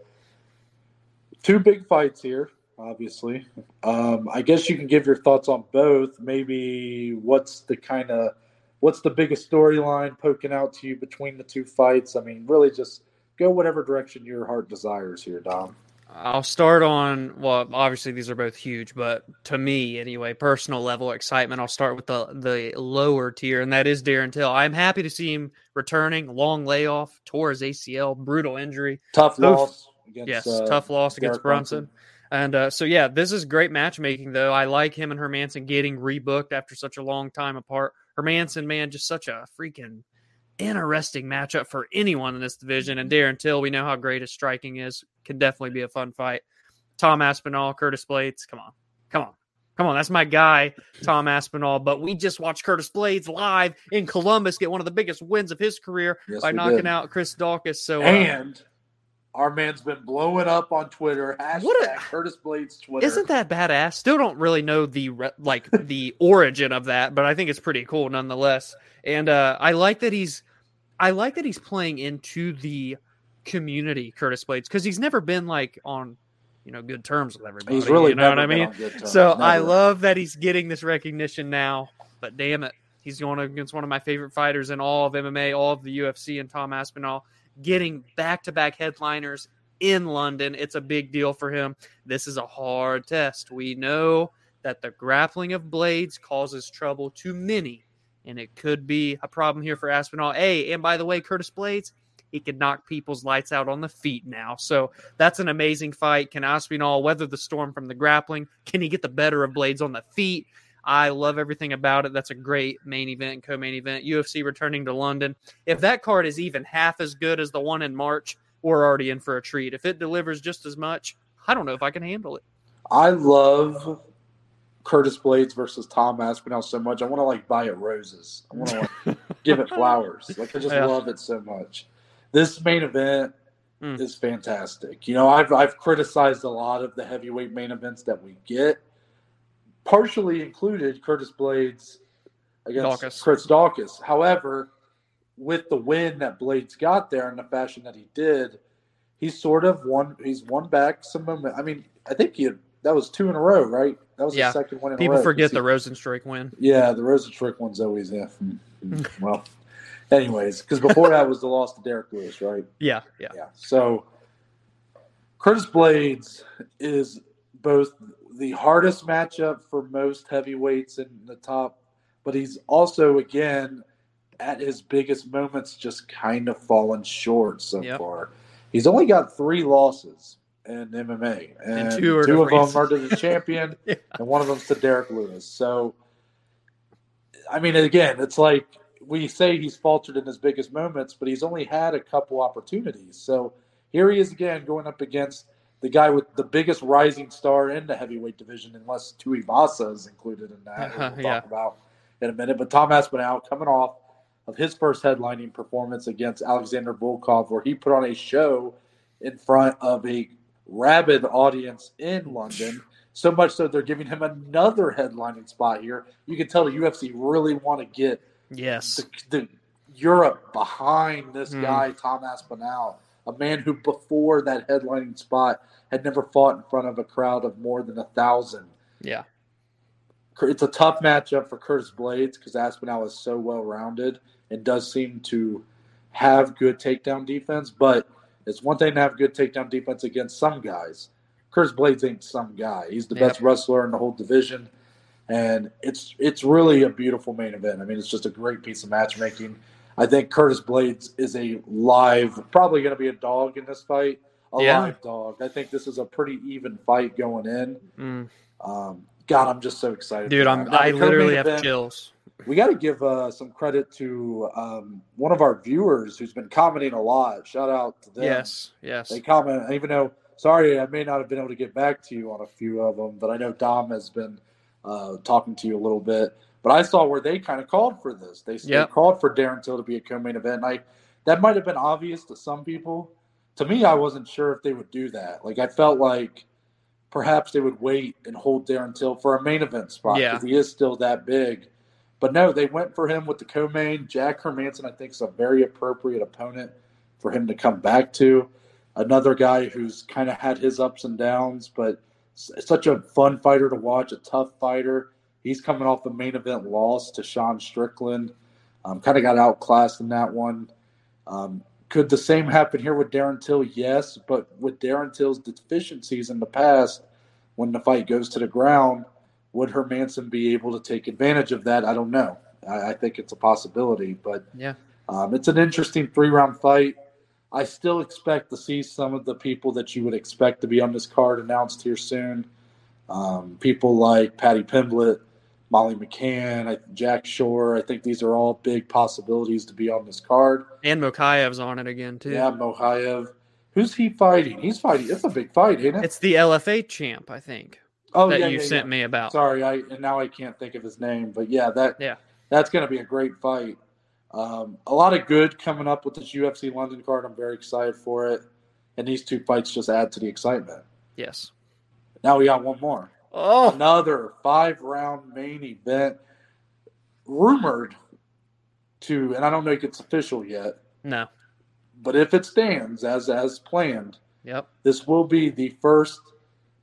two big fights here, obviously. Um, I guess you can give your thoughts on both. Maybe what's the kind of what's the biggest storyline poking out to you between the two fights? I mean, really just go whatever direction your heart desires here, Dom. I'll start on well, obviously these are both huge, but to me anyway, personal level excitement. I'll start with the the lower tier, and that is Darren Till. I'm happy to see him returning. Long layoff, tore his ACL, brutal injury. Tough loss. Against, yes, uh, tough loss against Derek Brunson. And uh, so yeah, this is great matchmaking though. I like him and Hermansson getting rebooked after such a long time apart. Hermansson, man, just such a freaking interesting matchup for anyone in this division. And Darren Till, we know how great his striking is. Can definitely be a fun fight. Tom Aspinall, Curtis Blaydes, come on, come on, come on. That's my guy, Tom Aspinall. But we just watched Curtis Blaydes live in Columbus get one of the biggest wins of his career Yes, by knocking did. out Chris Daukaus. So uh, And our man's been blowing up on Twitter. Hashtag What a- Curtis Blaydes Twitter. Isn't that badass? Still don't really know the like the origin of that, but I think it's pretty cool nonetheless. And uh, I like that he's, I like that he's playing into the community, Curtis Blaydes, because he's never been like on, you know, good terms with everybody. He's really you know what I mean. on good terms. So I love that he's getting this recognition now. But damn it, he's going against one of my favorite fighters in all of MMA, all of the UFC, and Tom Aspinall getting back-to-back headliners in London. It's a big deal for him. This is a hard test. We know that the grappling of Blaydes causes trouble to many, and it could be a problem here for Aspinall. Hey, and by the way, Curtis Blaydes, he can knock people's lights out on the feet now. So that's an amazing fight. Can Aspinall weather the storm from the grappling? Can he get the better of Blaydes on the feet? I love everything about it. That's a great main event, co-main event. UFC returning to London. If that card is even half as good as the one in March, we're already in for a treat. If it delivers just as much, I don't know if I can handle it. I love Curtis Blaydes versus Tom Aspinall so much. I want to like buy it roses. I want to like give it flowers. Like I just Yeah. love it so much. This main event Mm. is fantastic. You know, I've I've criticized a lot of the heavyweight main events that we get, partially included Curtis Blaydes against Daukaus. Chris Daukaus. However, with the win that Blaydes got there in the fashion that he did, he's sort of won. He's won back some moment. I mean, I think he had, that was two in a row, right? That was Yeah. the second one. in a People forget the Rozenstruik win. yeah, the Rozenstruik one's always yeah. mm, mm, well, anyways, because before that was the loss to Derrick Lewis, right? Yeah, yeah. Yeah. So Curtis Blaydes is both the hardest matchup for most heavyweights in the top, but he's also again at his biggest moments just kind of fallen short so Yep. far. He's only got three losses in MMA, and, And two to of them are to the champion, Yeah. and one of them's to Derrick Lewis. So, I mean, again, it's like we say he's faltered in his biggest moments, but he's only had a couple opportunities. So here he is again going up against the guy with the biggest rising star in the heavyweight division, unless Tai Tuivasa is included in that. Uh-huh, we'll yeah. talk about in a minute. But Tom Aspinall coming off of his first headlining performance against Alexander Volkov, where he put on a show in front of a rabid audience in London. So much so they're giving him another headlining spot here. You can tell the UFC really want to get Yes. the, the Europe behind this Mm. guy, Tom Aspinall, a man who before that headlining spot had never fought in front of a crowd of more than a thousand. Yeah. It's a tough matchup for Curtis Blaydes because Aspinall is so well rounded and does seem to have good takedown defense, but it's one thing to have good takedown defense against some guys. Curtis Blaydes ain't some guy. He's the Yeah. best wrestler in the whole division. And it's it's really a beautiful main event. I mean, it's just a great piece of matchmaking. I think Curtis Blaydes is a live, probably going to be a dog in this fight, a Yeah. live dog. I think this is a pretty even fight going in. Mm. Um, God, I'm just so excited, Dude, I'm. Now, I literally have event- chills. We got to give uh, some credit to um, one of our viewers who's been commenting a lot. Shout out to them. Yes, yes. They comment, even though, sorry, I may not have been able to get back to you on a few of them, but I know Dom has been uh, talking to you a little bit. But I saw where they kind of called for this. They, they called for Darren Till to be a co-main event. And I that might have been obvious to some people. To me, I wasn't sure if they would do that. Like I felt like perhaps they would wait and hold Darren Till for a main event spot Yeah. because he is still that big. But no, they went for him with the co-main. Jack Hermansson, I think, is a very appropriate opponent for him to come back to. Another guy who's kind of had his ups and downs, but such a fun fighter to watch, a tough fighter. He's coming off a main event loss to Sean Strickland. Um, kind of got outclassed in that one. Um, could the same happen here with Darren Till? Yes, but with Darren Till's deficiencies in the past, when the fight goes to the ground, would Hermansson be able to take advantage of that? I don't know. I, I think it's a possibility, but Yeah. um, it's an interesting three round fight. I still expect to see some of the people that you would expect to be on this card announced here soon. Um, people like Paddy Pimblett, Molly McCann, Jack Shore. I think these are all big possibilities to be on this card. And Mokaev's on it again too. Yeah, Mokaev. Who's he fighting? He's fighting. It's a big fight, ain't it? It's the LFA champ, I think, oh, that yeah, you yeah, sent yeah. me about. Sorry, I and now I can't think of his name, but yeah, that Yeah. that's going to be a great fight. Um, a lot of good coming up with this UFC London card. I'm very excited for it, and these two fights just add to the excitement. Yes. Now we got one more, Oh, another five round main event, rumored to, and I don't know if it's official yet, no. but if it stands as as planned, Yep. this will be the first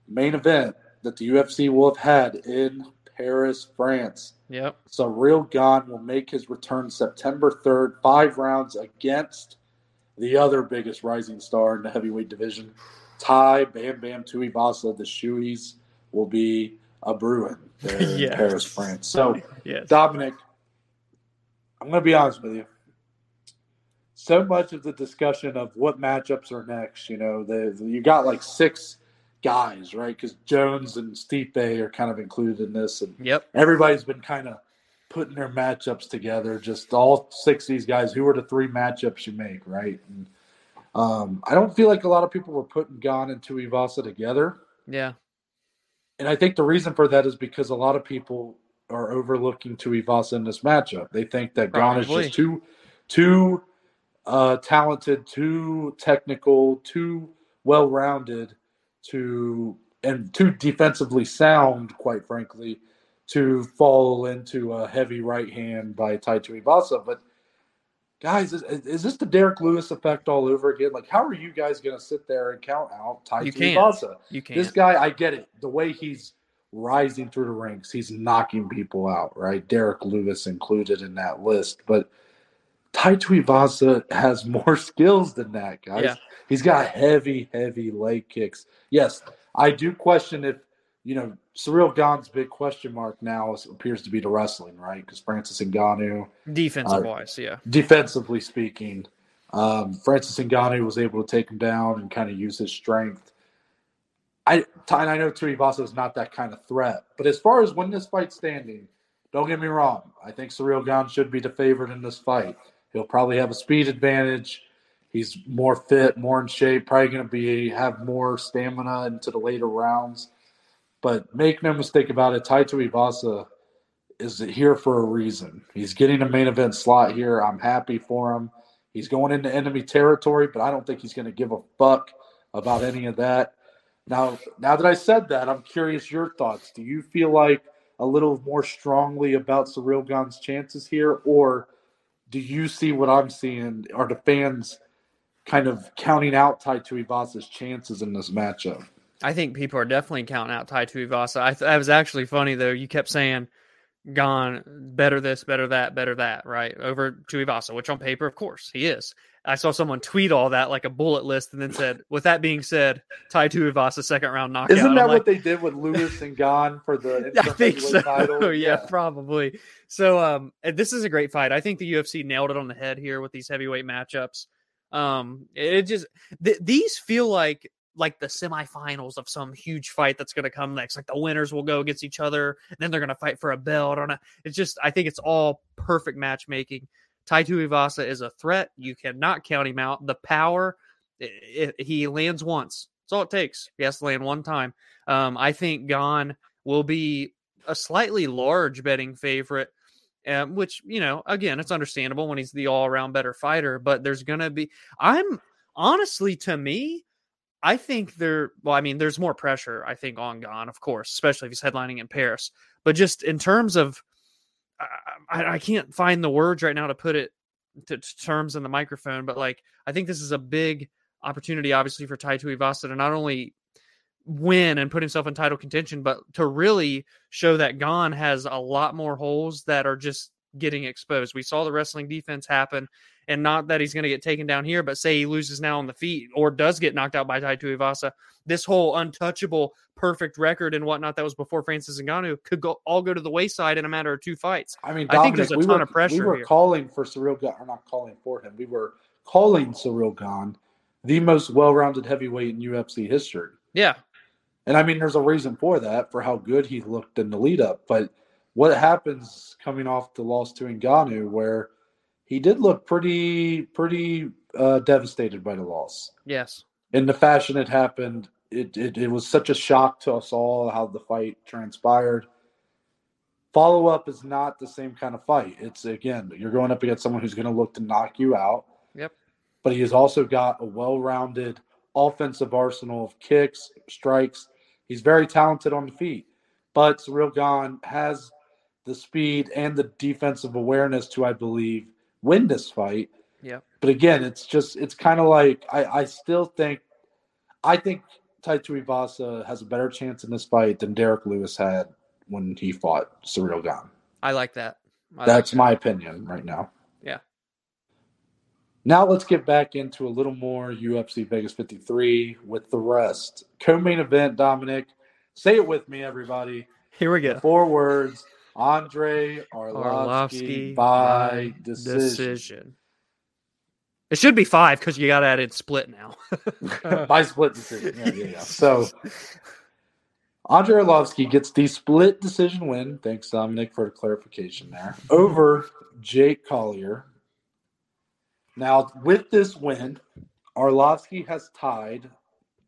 main event that the UFC will have had in Paris, France. Yep. So Ciryl Gane will make his return September 3rd, five rounds against the other biggest rising star in the heavyweight division. Tai Bam Bam Tuivasa, the Shoeys, will be a Bruin there in Yes. Paris, France. So Yes. Dominic, I'm going to be honest with you. So much of the discussion of what matchups are next, you know, the- you got like six guys, right? Because Jones and Stipe are kind of included in this, and Yep. everybody's been kind of putting their matchups together. Just all six of these guys. Who are the three matchups you make, right? And um, I don't feel like a lot of people were putting Gane and Tuivasa together. Yeah. And I think the reason for that is because a lot of people are overlooking Tuivasa in this matchup. They think that Gane is just too too uh, talented, too technical, too well rounded to and too defensively sound, quite frankly, to fall into a heavy right hand by Tai Tuivasa. But guys, is, is this the Derrick Lewis effect all over again? Like, how are you guys going to sit there and count out Tai You can't. Tuivasa? You can't. This guy, I get it. The way he's rising through the ranks, he's knocking people out, right? Derrick Lewis included in that list. But Tai Tuivasa has more skills than that, guys. Yeah. He's got heavy, heavy leg kicks. Yes, I do question if, you know, Ciryl Gane's big question mark now is, appears to be the wrestling, right? Because Francis Ngannou, Defensive Uh, wise, yeah. defensively speaking, um, Francis Ngannou was able to take him down and kind of use his strength. I and I know Tuivasa is not that kind of threat, but as far as when this fight's standing, don't get me wrong. I think Ciryl Gane should be the favorite in this fight. He'll probably have a speed advantage. He's more fit, more in shape. Probably going to be have more stamina into the later rounds. But make no mistake about it, Tai Tuivasa is here for a reason. He's getting a main event slot here. I'm happy for him. He's going into enemy territory, but I don't think he's going to give a fuck about any of that. Now, now that I said that, I'm curious your thoughts. Do you feel like a little more strongly about Ciryl Gane's chances here, or do you see what I'm seeing? Are the fans kind of counting out Tai Tuivasa's chances in this matchup? I think people are definitely counting out Tai Tuivasa. I th- that was actually funny though. You kept saying Gane better this, better that, better that, right? Over Tuivasa, which on paper, of course, he is. I saw someone tweet all that like a bullet list and then said, with that being said, Tai Tuivasa second round knockout. Isn't I'm that like, what they did with Lewis and Gane for the I think so. title? yeah, probably. So um and this is a great fight. I think the UFC nailed it on the head here with these heavyweight matchups. Um it just th- these feel like like the semifinals of some huge fight that's going to come next. Like the winners will go against each other, and then they're going to fight for a belt. On a, it's just I think it's all perfect matchmaking. Tai Tuivasa is a threat. You cannot count him out. The power, i i he lands once. That's all it takes. He has to land one time. Um, I think Gane will be a slightly large betting favorite, um, which you know, again, it's understandable when he's the all-around better fighter. But there's gonna be. I'm honestly, to me, I think there. Well, I mean, there's more pressure. I think on Gane, of course, especially if he's headlining in Paris. But just in terms of, I, I, can't find the words right now to put it to, to terms in the microphone. But like, I think this is a big opportunity, obviously, for Tai Tuivasa to not only win and put himself in title contention, but to really show that Gane has a lot more holes that are just getting exposed. We saw the wrestling defense happen, and not that he's going to get taken down here, but say he loses now on the feet or does get knocked out by Tai Tuivasa, this whole untouchable, perfect record and whatnot that was before Francis Ngannou could go all go to the wayside in a matter of two fights. I mean, I think there's a we ton were, of pressure We were here. calling for Ciryl Gane, or not calling for him. We were calling Ciryl Gane the most well-rounded heavyweight in UFC history. Yeah, And I mean, there's a reason for that, for how good he looked in the lead up. But what happens coming off the loss to Ngannou, where he did look pretty, pretty uh, devastated by the loss. yes, In the fashion it happened, it, it, it was such a shock to us all how the fight transpired. Follow up is not the same kind of fight. It's again, you're going up against someone who's going to look to knock you out. Yep. But he has also got a well rounded offensive arsenal of kicks, strikes. He's very talented on the feet. But Ciryl Gane has the speed and the defensive awareness to, I believe, win this fight. Yeah. But again, it's just it's kind of like I, I still think I think Tai Tuivasa has a better chance in this fight than Derrick Lewis had when he fought Ciryl Gane. I like that. I like That's that. my opinion right now. Yeah. Now let's get back into a little more UFC Vegas 53 with the rest. Co-main event, Dominic. Say it with me, everybody. Here we go. Four words. Andrei Arlovski, by decision. It should be five because you got to add in split now. by split decision. Yeah, yeah, yeah. So Andrei Arlovski gets the split decision win. Thanks, um, Dominic, for the clarification there. Over Jake Collier. Now, with this win, Arlovski has tied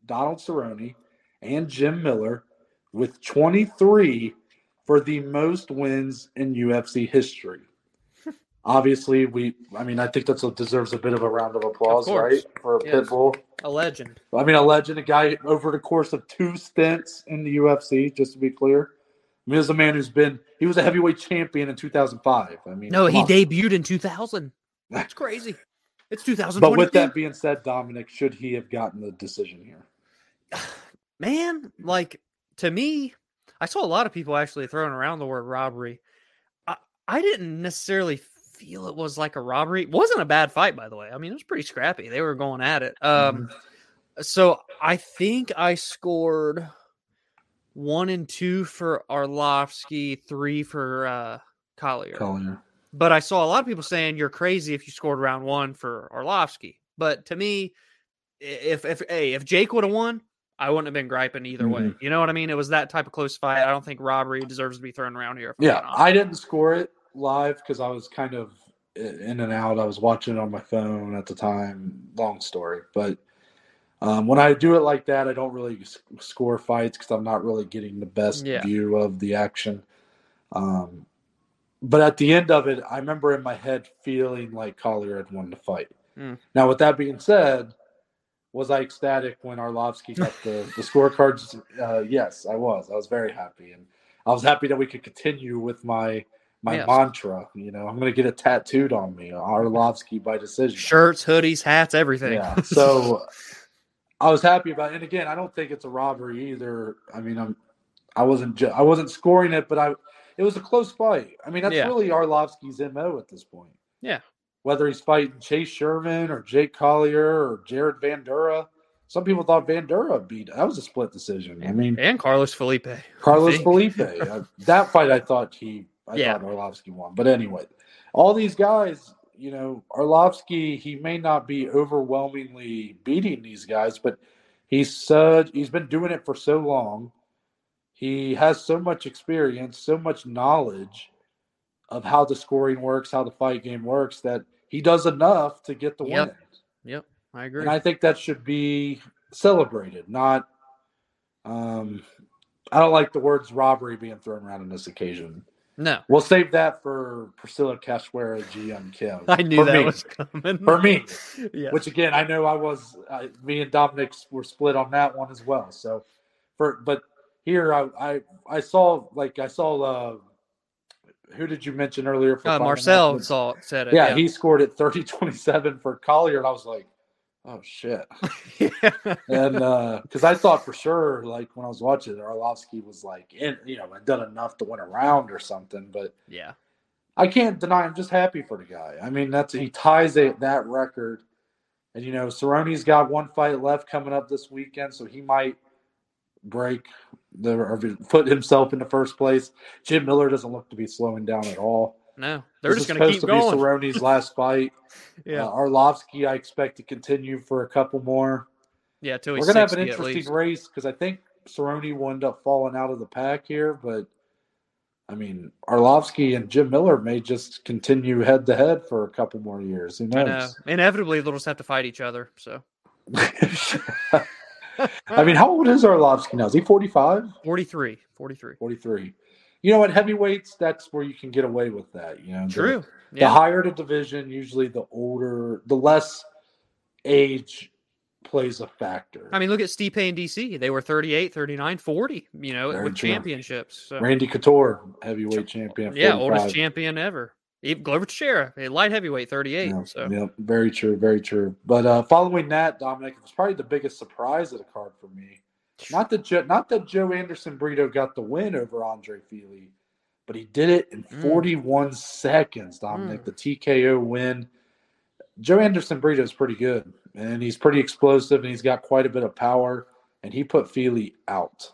Donald Cerrone and Jim Miller with 23 for the most wins in UFC history. Obviously, we. I mean, I think that deserves a bit of a round of applause, Of right, for Yes. Pitbull. A legend. I mean, a legend, a guy over the course of two stints in the UFC. Just to be clear, I mean, a man who's been. He was a heavyweight champion in 2005. I mean, No, he on. debuted in 2000. That's crazy. It's 2022. But with that being said, Dominic, should he have gotten the decision here? man, like to me, I saw a lot of people actually throwing around the word robbery. I, I didn't necessarily feel it was like a robbery. It wasn't a bad fight, by the way. I mean, it was pretty scrappy. They were going at it. Um, so I think I scored one and two for Arlovski, three for uh Collier. Collier. But I saw a lot of people saying you're crazy if you scored round one for Arlovski. But to me, if if hey, if Jake would have won, I wouldn't have been griping either way. Mhm. You know what I mean? It was that type of close fight. I don't think robbery deserves to be thrown around here. Yeah. I didn't score it live because I was kind of in and out. I was watching it on my phone at the time. Long story, but um, when I do it like that, I don't really score fights because I'm not really getting the best Yeah. view of the action. Um, but at the end of it, I remember in my head feeling like Collier had won the fight. Mm. Now, with that being said, was I ecstatic when Arlovski got the, the scorecards? Uh, yes, I was. I was very happy, and I was happy that we could continue with my my Yes. mantra. You know, I'm going to get it tattooed on me, Arlovski by decision. Shirts, hoodies, hats, everything. Yeah. So I was happy about it. And again, I don't think it's a robbery either. I mean, I'm I wasn't ju- I wasn't scoring it, but I it was a close fight. I mean, that's Yeah. really Arlovski's MO at this point. Yeah. Whether he's fighting Chase Sherman or Jake Collier or Jared Vanderaa. Some people thought Vanderaa beat. That was a split decision. I mean, and Carlos Felipe. Carlos. Felipe. uh, that fight, I thought he, I Yeah. thought Arlovski won. But anyway, all these guys, you know, Arlovski, he may not be overwhelmingly beating these guys, but he's such, he's been doing it for so long. He has so much experience, so much knowledge of how the scoring works, how the fight game works, that he does enough to get the Yep. win. Yep, I agree. And I think that should be celebrated, not. Um, I don't like the words robbery being thrown around on this occasion. no, We'll save that for Priscila Cachoeira, GM Kim. I knew for that me. was coming. for me. yeah. Which again, I know I was. Uh, me and Dominic were split on that one as well. So, for but here I I, I saw like I saw. Uh, who did you mention earlier? For uh, Marcel saw said it. Yeah, he scored at 30-27 for Collier, and I was like, oh shit. yeah. and because I thought for sure, like when I was watching it, Arlovski was like, in, you know, had done enough to win a round or something. But yeah. I can't deny I'm just happy for the guy. I mean, that's he ties a, that record, and you know, Cerrone's got one fight left coming up this weekend, so he might break the or put himself in the first place. Jim Miller doesn't look to be slowing down at all. No, they're This just going to keep supposed to going. be Cerrone's last fight. Yeah, Uh, Arlovski, I expect to continue for a couple more. yeah. Till We're gonna have an interesting race because I think Cerrone will end up falling out of the pack here, but I mean Arlovski and Jim Miller may just continue head to head for a couple more years. Who I know. knows? Inevitably, they'll just have to fight each other. So I mean, how old is Arlovski now? Is he 45? 43, 43. 43. You know, at heavyweights, that's where you can get away with that. You know, True. The, Yeah. higher the division, usually the older, the less age plays a factor. I mean, look at Stipe and DC. They were 38, 39, 40, you know, Very with true. championships. So. Randy Couture, heavyweight champion. Yeah, 45. oldest champion ever. Even Glover Teixeira, a light heavyweight, 38. Yeah, so yeah, very true, very true. But uh, following that, Dominic, it was probably the biggest surprise of the card for me. Not that Joe, not that Joanderson Brito got the win over Andre Fili, but he did it in Mm. 41 seconds. Dominic, Mm. the TKO win. Joanderson Brito is pretty good, and he's pretty explosive, and he's got quite a bit of power. And he put Fili out.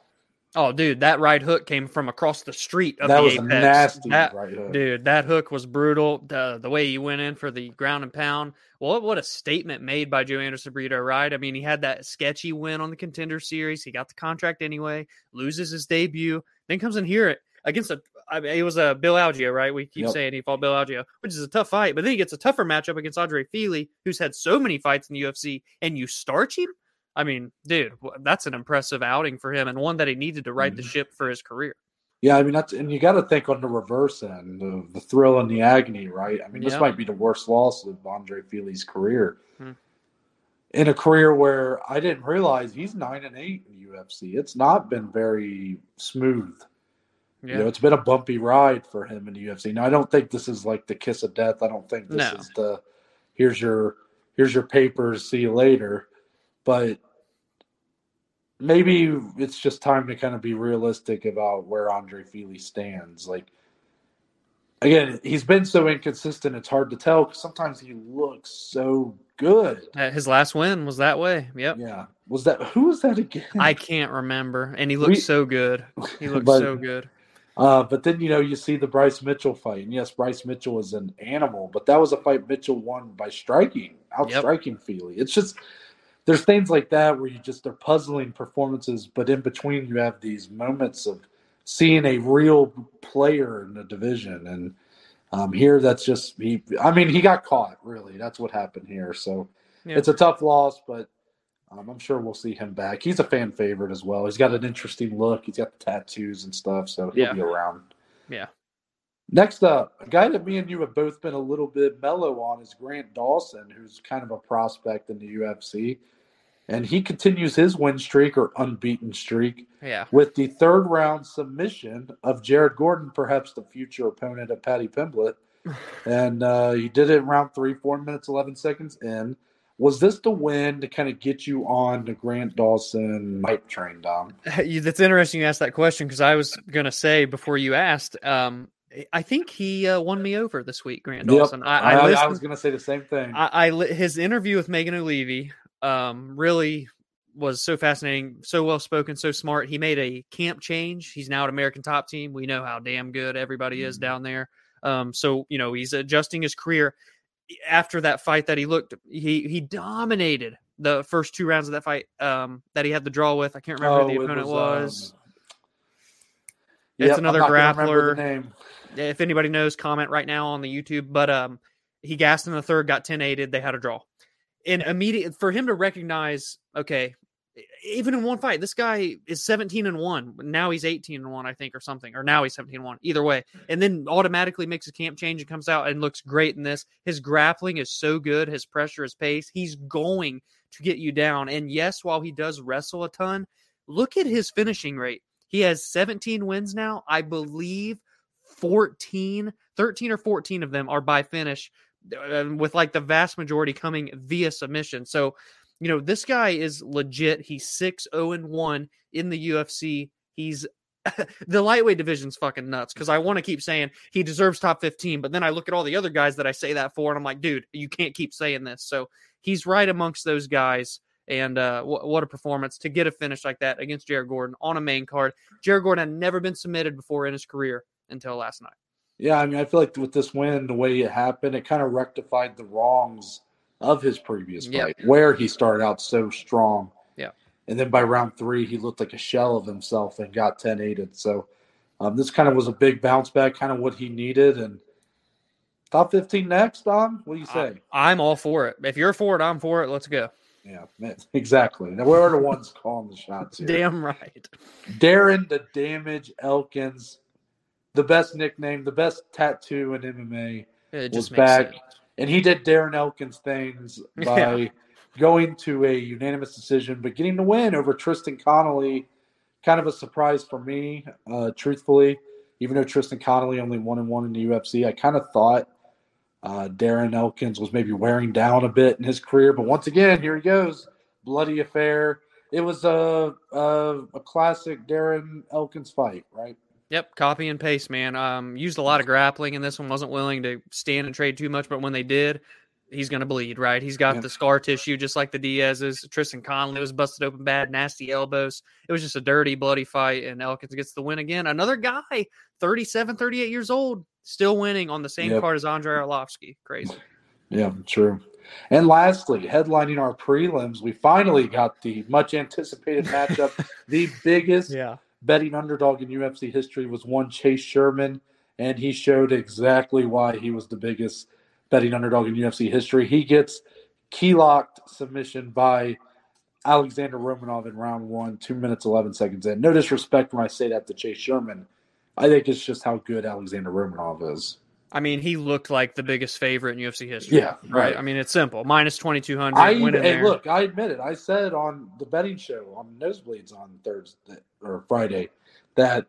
Oh, dude, that right hook came from across the street of that the was nasty That- right hook. Dude, that hook was brutal. The the way he went in for the ground and pound. Well, what a statement made by Joanderson Brito, right? I mean, he had that sketchy win on the contender series. He got the contract anyway, loses his debut, then comes in here against a I mean, it was a Bill Algeo, right? We keep Yep. saying he fought Bill Algeo, which is a tough fight, but then he gets a tougher matchup against Andre Fili, who's had so many fights in the UFC, and you starch him. I mean, dude, that's an impressive outing for him and one that he needed to right mm-hmm. the ship for his career. Yeah, I mean that's and you got to think on the reverse end, the, the thrill and the agony, right? I mean, this might be the worst loss of Andre Fili's career. Hmm. In a career where I didn't realize he's nine and eight in UFC. It's not been very smooth. Yeah. You know, it's been a bumpy ride for him in the UFC. Now, I don't think this is like the kiss of death. I don't think this no. is the here's your here's your papers, see you later. But maybe it's just time to kind of be realistic about where Andre Fili stands. Like again, he's been so inconsistent; it's hard to tell because sometimes he looks so good. His last win was that way. Yep. Yeah. Was that who was that again? I can't remember, and he looked we, so good. He looked but, so good. Uh, but then you know you see the Bryce Mitchell fight, and yes, Bryce Mitchell is an animal, but that was a fight Mitchell won by striking, outstriking yep. Fili. It's just there's things like that where you just are puzzling performances, but in between you have these moments of seeing a real player in the division. And um, here, that's just he. I mean, he got caught. Really, that's what happened here. So yeah. it's a tough loss, but um, I'm sure we'll see him back. He's a fan favorite as well. He's got an interesting look. He's got the tattoos and stuff, so he'll yeah. be around. Yeah. Next up, a guy that me and you have both been a little bit mellow on is Grant Dawson, who's kind of a prospect in the UFC and he continues his win streak or unbeaten streak yeah. with the third round submission of Jared Gordon, perhaps the future opponent of Paddy Pimblett. and uh, he did it in round three, four minutes, 11 seconds in. Was this the win to kind of get you on the Grant Dawson hype train, Dom? That's interesting you asked that question because I was going to say before you asked, um, I think he uh, won me over this week, Grant Dawson. Yep. I, I, I, I, was going to say the same thing. I, his interview with Megan Olivi um, really was so fascinating, so well spoken, so smart. He made a camp change. He's now at American Top Team. We know how damn good everybody is mm-hmm. down there. Um, so you know he's adjusting his career. After that fight that he looked, he he dominated the first two rounds of that fight um, that he had the draw with. I can't remember oh, who the opponent was. was. Um, it's yep, another grappler. If anybody knows, comment right now on the YouTube. But um, he gassed in the third, got 10 aided. They had a draw and immediate for him to recognize, okay, even in one fight, this guy is 17 and 1. Now he's 18 and 1, I think, or something. Or now he's 17 and 1. Either way. And then automatically makes a camp change and comes out and looks great in this. His grappling is so good, his pressure, his pace. He's going to get you down. And yes, while he does wrestle a ton, look at his finishing rate. He has 17 wins now. I believe 14, 13 or 14 of them are by finish with like the vast majority coming via submission. So, you know, this guy is legit. He's 6 0 and 1 in the UFC. He's the lightweight division's fucking nuts because I want to keep saying he deserves top 15, but then I look at all the other guys that I say that for, and I'm like, dude, you can't keep saying this. So he's right amongst those guys. And uh, w- what a performance to get a finish like that against Jared Gordon on a main card. Jared Gordon had never been submitted before in his career until last night. Yeah, I mean, I feel like with this win, the way it happened, it kind of rectified the wrongs of his previous fight, yep. where he started out so strong. Yeah. And then by round three, he looked like a shell of himself and got 10 aided. So um, this kind of was a big bounce back, kind of what he needed. And top 15 next, Dom? What do you say? I, I'm all for it. If you're for it, I'm for it. Let's go. Yeah, exactly. Now, we're the ones calling the shots here. Damn right. Darren the Damage Elkins the best nickname, the best tattoo in MMA was back, sense. and he did Darren Elkins things by yeah. going to a unanimous decision, but getting the win over Tristan Connelly, Kind of a surprise for me, uh, truthfully. Even though Tristan Connelly only one and one in the UFC, I kind of thought uh, Darren Elkins was maybe wearing down a bit in his career. But once again, here he goes, bloody affair. It was a a, a classic Darren Elkins fight, right? Yep, copy and paste, man. Um, used a lot of grappling, and this one wasn't willing to stand and trade too much. But when they did, he's going to bleed, right? He's got the scar tissue just like the Diaz's. Tristan Connelly was busted open bad, nasty elbows. It was just a dirty, bloody fight, and Elkins gets the win again. Another guy, 37, 38 years old, still winning on the same yep. card as Andrei Arlovski. Crazy. Yeah, true. And lastly, headlining our prelims, we finally got the much anticipated matchup, the biggest yeah betting underdog in UFC history was one Chase Sherman, and he showed exactly why he was the biggest betting underdog in UFC history. He gets key locked submission by Alexander Romanov in round one, two minutes eleven seconds in. No disrespect when I say that to Chase Sherman. I think it's just how good Alexander Romanov is. I mean, he looked like the biggest favorite in UFC history. Yeah, right. right. I mean, it's simple. Minus twenty two hundred. I in hey, look, I admit it. I said on the betting show on Nosebleeds on Thursday or Friday that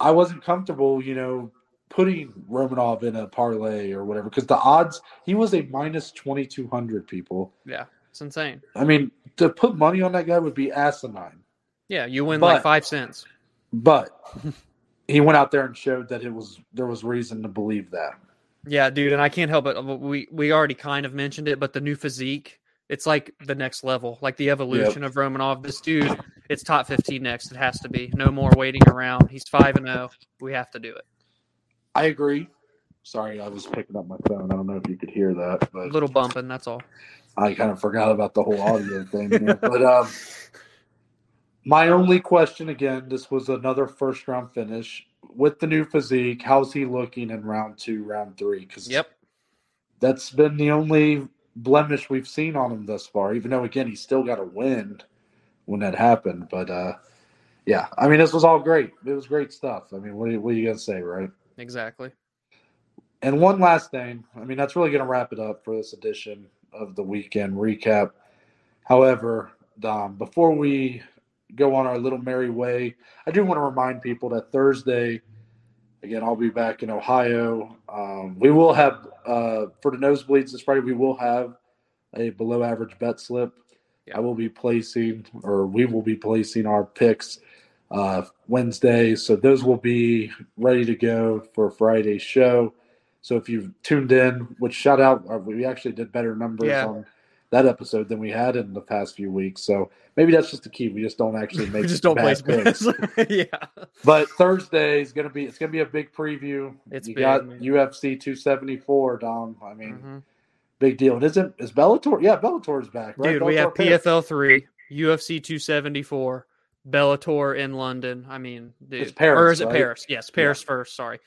I wasn't comfortable, you know, putting Romanov in a parlay or whatever because the odds he was a minus twenty two hundred people. Yeah, it's insane. I mean, to put money on that guy would be asinine. Yeah, you win But- like five cents. But he went out there and showed that it was there was reason to believe that. Yeah, dude, and I can't help it. We we already kind of mentioned it, but the new physique, it's like the next level, like the evolution of Romanov. This dude, it's top fifteen next. It has to be. No more waiting around. He's five and zero. We have to do it. I agree. Sorry, I was picking up my phone. I don't know if you could hear that, A but little bumping. That's all. I kind of forgot about the whole audio thing. But um, my only question again, this was another first round finish with the new physique. How's he looking in round two, round three? Because Yep. that's been the only blemish we've seen on him thus far. Even though again, he still got a win when that happened. But uh, yeah, I mean, this was all great. It was great stuff. I mean, what are you, what are you gonna say, right? Exactly. And one last thing, I mean, that's really going to wrap it up for this edition of the weekend recap. However, Dom, before we go on our little merry way, I do want to remind people that Thursday, again, I'll be back in Ohio. Um, we will have, uh, for the nosebleeds this Friday, we will have a below average bet slip. Yeah. I will be placing, or we will be placing our picks uh, Wednesday. So those will be ready to go for Friday's show. So if you've tuned in, which shout out, uh, we actually did better numbers Yeah. on that episode than we had in the past few weeks. So maybe that's just the key. We just don't actually make We just don't place picks. yeah. But Thursday is gonna be it's gonna be a big preview. It's you big, got man. UFC 274, Dom. I mean, Mhm. big deal. And isn't is Bellator? Yeah, Bellator's back, right? Dude, we have Bellator Paris. PFL three, UFC two seventy four, Bellator in London. I mean, dude, It's Paris, or is it right? Paris? Yes, Paris first. Sorry,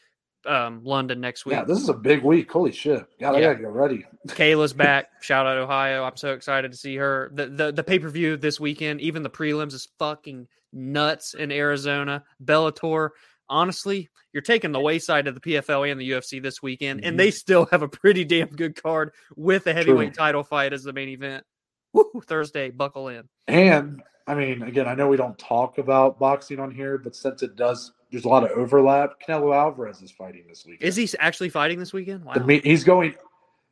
um, London next week. Yeah, this is a big week. Holy shit! God, I Yeah. gotta get ready. Kayla's back. Shout out Ohio. I'm so excited to see her. The the, the pay per view this weekend, even the prelims is fucking nuts in Arizona. Bellator. Honestly, you're taking the wayside of the PFL and the UFC this weekend, Mhm. and they still have a pretty damn good card with a heavyweight title fight as the main event. Woo, Thursday, buckle in. And I mean, again, I know we don't talk about boxing on here, but since it does, there's a lot of overlap. Canelo Alvarez is fighting this week. Is he actually fighting this weekend? Wow. The meet, he's going.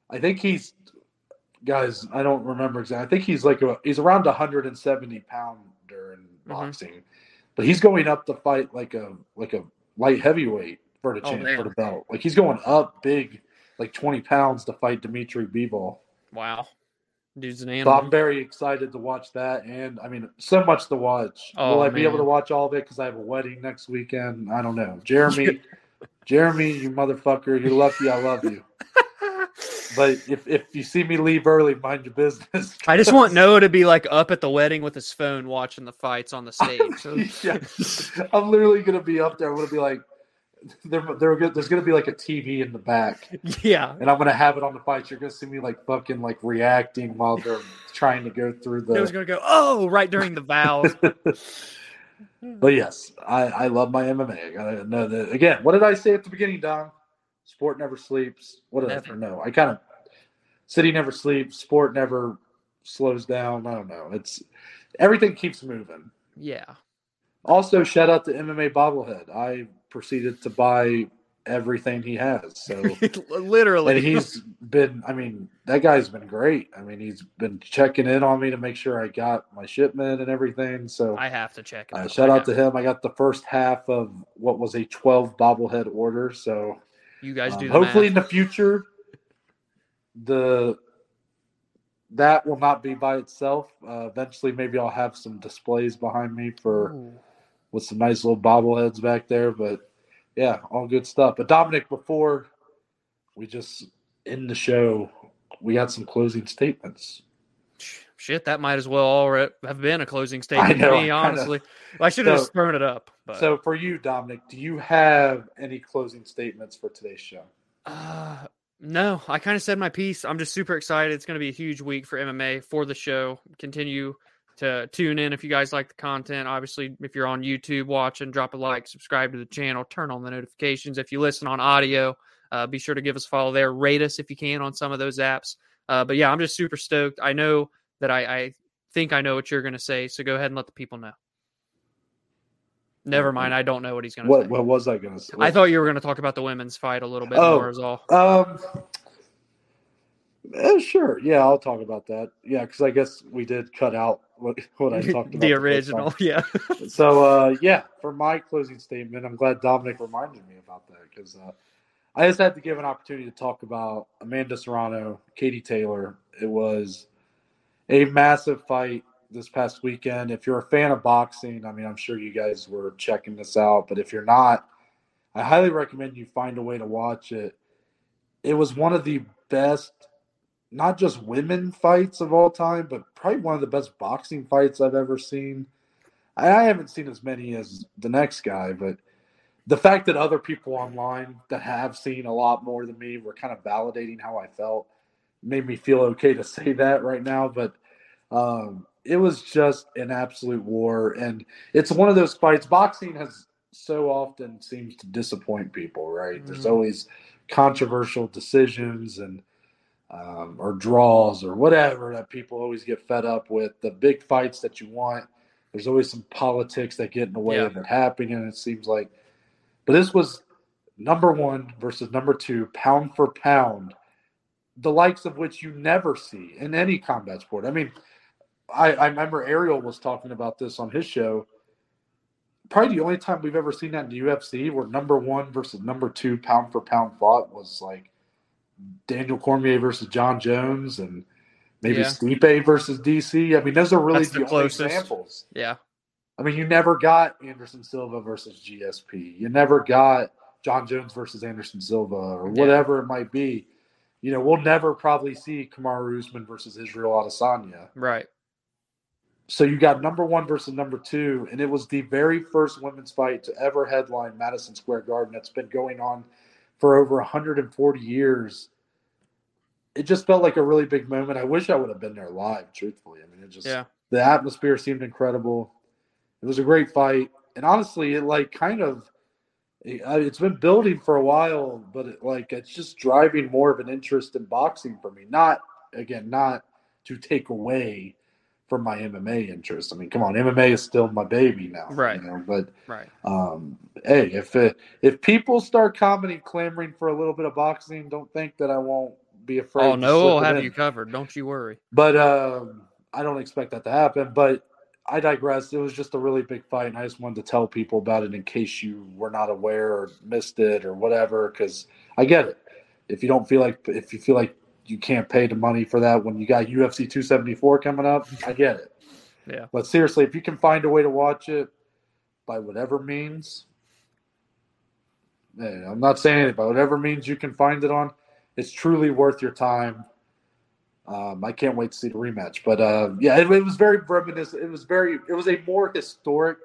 I think he's. Guys, I don't remember exactly. I think he's like a, he's around 170 pounder in Mm-hmm. boxing, but he's going up to fight like a like a light heavyweight for the Oh, chance for the belt. Like he's going up big, like 20 pounds to fight Dimitri Bivol. wow. Dude's an So. I'm very excited to watch that, and I mean, so much to watch. Oh, Will I be able to watch all of it because I have a wedding next weekend? I don't know. Jeremy, Jeremy, you motherfucker, you're lucky. I love you. But if if you see me leave early, mind your business. I just want Noah to be like up at the wedding with his phone watching the fights on the stage. Yeah, I'm literally gonna be up there. I'm gonna be like, there, there, there's gonna be like a TV in the back, yeah. and I'm gonna have it on the fights. You're gonna see me like fucking like reacting while they're trying to go through the. It was gonna go, oh, right during the vows. Hmm. But yes, I, I love my MMA. I gotta know that again. What did I say at the beginning, Dom? Sport never sleeps. What did Never. I know? I kind of city never sleeps. Sport never slows down. I don't know. It's everything keeps moving. yeah. Also, shout out to MMA Bobblehead. I proceeded to buy everything he has. So Literally. and he's been i mean that guy's been great i mean he's been checking in on me to make sure i got my shipment and everything so I have to check uh, out. shout I out to him i got the first half of what was a 12 bobblehead order so you guys um, do the hopefully math. in the future the that will not be by itself uh, eventually maybe i'll have some displays behind me for Ooh. With some nice little bobbleheads back there. But yeah, all good stuff. But Dominic, before we just end the show, we got some closing statements. Shit, that might as well all have been a closing statement know, to me, honestly. I should have So- just thrown it up. But So for you, Dominic, do you have any closing statements for today's show? Uh, no, I kind of said my piece. I'm just super excited. It's going to be a huge week for MMA for the show. Continue to tune in if you guys like the content. Obviously, if you're on YouTube watching, drop a like, subscribe to the channel, turn on the notifications. If you listen on audio, uh, be sure to give us a follow there. Rate us if you can on some of those apps. Uh, but yeah, I'm just super stoked. I know that I, I think I know what you're going to say, so go ahead and let the people know. Never mind. I don't know what he's going to say. what was I going to say? I thought you were going to talk about the women's fight a little bit Oh. more, is all. Um. Eh, sure. Yeah, I'll talk about that. Yeah, because I guess we did cut out what what I talked about the original, time. yeah. So uh, yeah, for my closing statement, I'm glad Dominic reminded me about that because uh, I just had to give an opportunity to talk about Amanda Serrano, Katie Taylor. It was a massive fight this past weekend. If you're a fan of boxing, I mean, I'm sure you guys were checking this out, but if you're not, I highly recommend you find a way to watch it. It was one of the best, not just women fights of all time, but probably one of the best boxing fights I've ever seen. I I haven't seen as many as the next guy, but the fact that other people online that have seen a lot more than me were kind of validating how I felt made me feel okay to say that right now. But um, it was just an absolute war, and it's one of those fights. Boxing has so often seems to disappoint people, right? There's Mhm. always controversial decisions and um, or draws or whatever that people always get fed up with. The big fights that you want, there's always some politics that get in the way Yeah. of it happening. And it seems like, but this was number one versus number two, pound for pound, the likes of which you never see in any combat sport. I mean, I, I remember Ariel was talking about this on his show. Probably the only time we've ever seen that in the UFC where number one versus number two pound for pound fought was like Daniel Cormier versus Jon Jones and maybe Yeah. Stipe versus DC. I mean, those are really That's the the, only closest. examples. Yeah. I mean, you never got Anderson Silva versus GSP. You never got Jon Jones versus Anderson Silva or Yeah. whatever it might be. You know, we'll never probably see Kamaru Usman versus Israel Adesanya. Right. So you got number one versus number two, and it was the very first women's fight to ever headline Madison Square Garden. That's been going on for over 140 years. It just felt like a really big moment. I wish I would have been there live. Truthfully, I mean, it just Yeah. the atmosphere seemed incredible. It was a great fight, and honestly, it like kind of it- it's been building for a while, but it, like it's just driving more of an interest in boxing for me. Not again, not to take away from my MMA interest. I mean, come on, MMA is still my baby now, Right. You know, but Right. um, hey, if it, if people start commenting, clamoring for a little bit of boxing, don't think that I won't be afraid. Oh no, we'll have in. you covered. Don't you worry. But um, I don't expect that to happen. But I digress. It was just a really big fight, and I just wanted to tell people about it in case you were not aware or missed it or whatever. Because I get it. If you don't feel like, if you feel like you can't pay the money for that when you got UFC 274 coming up, I get it. Yeah. But seriously, if you can find a way to watch it by whatever means, man, I'm not saying it by whatever means you can find it on, it's truly worth your time. Um, I can't wait to see the rematch. But uh, yeah, it, it was very reminiscent. It was very. It was a more historic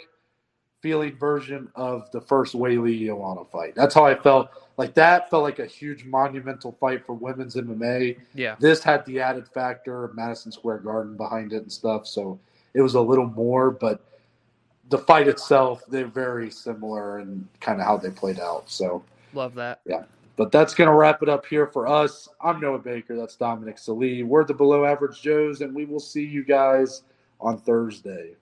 feeling version of the first Weili Joanna fight. That's how I felt. Like that felt like a huge monumental fight for women's MMA. Yeah. This had the added factor of Madison Square Garden behind it and stuff, so it was a little more. But the fight itself, they're very similar and kind of how they played out. So. Love that. Yeah. But that's going to wrap it up here for us. I'm Noah Baker. That's Dominic Salee. We're the Below Average Joes, and we will see you guys on Thursday.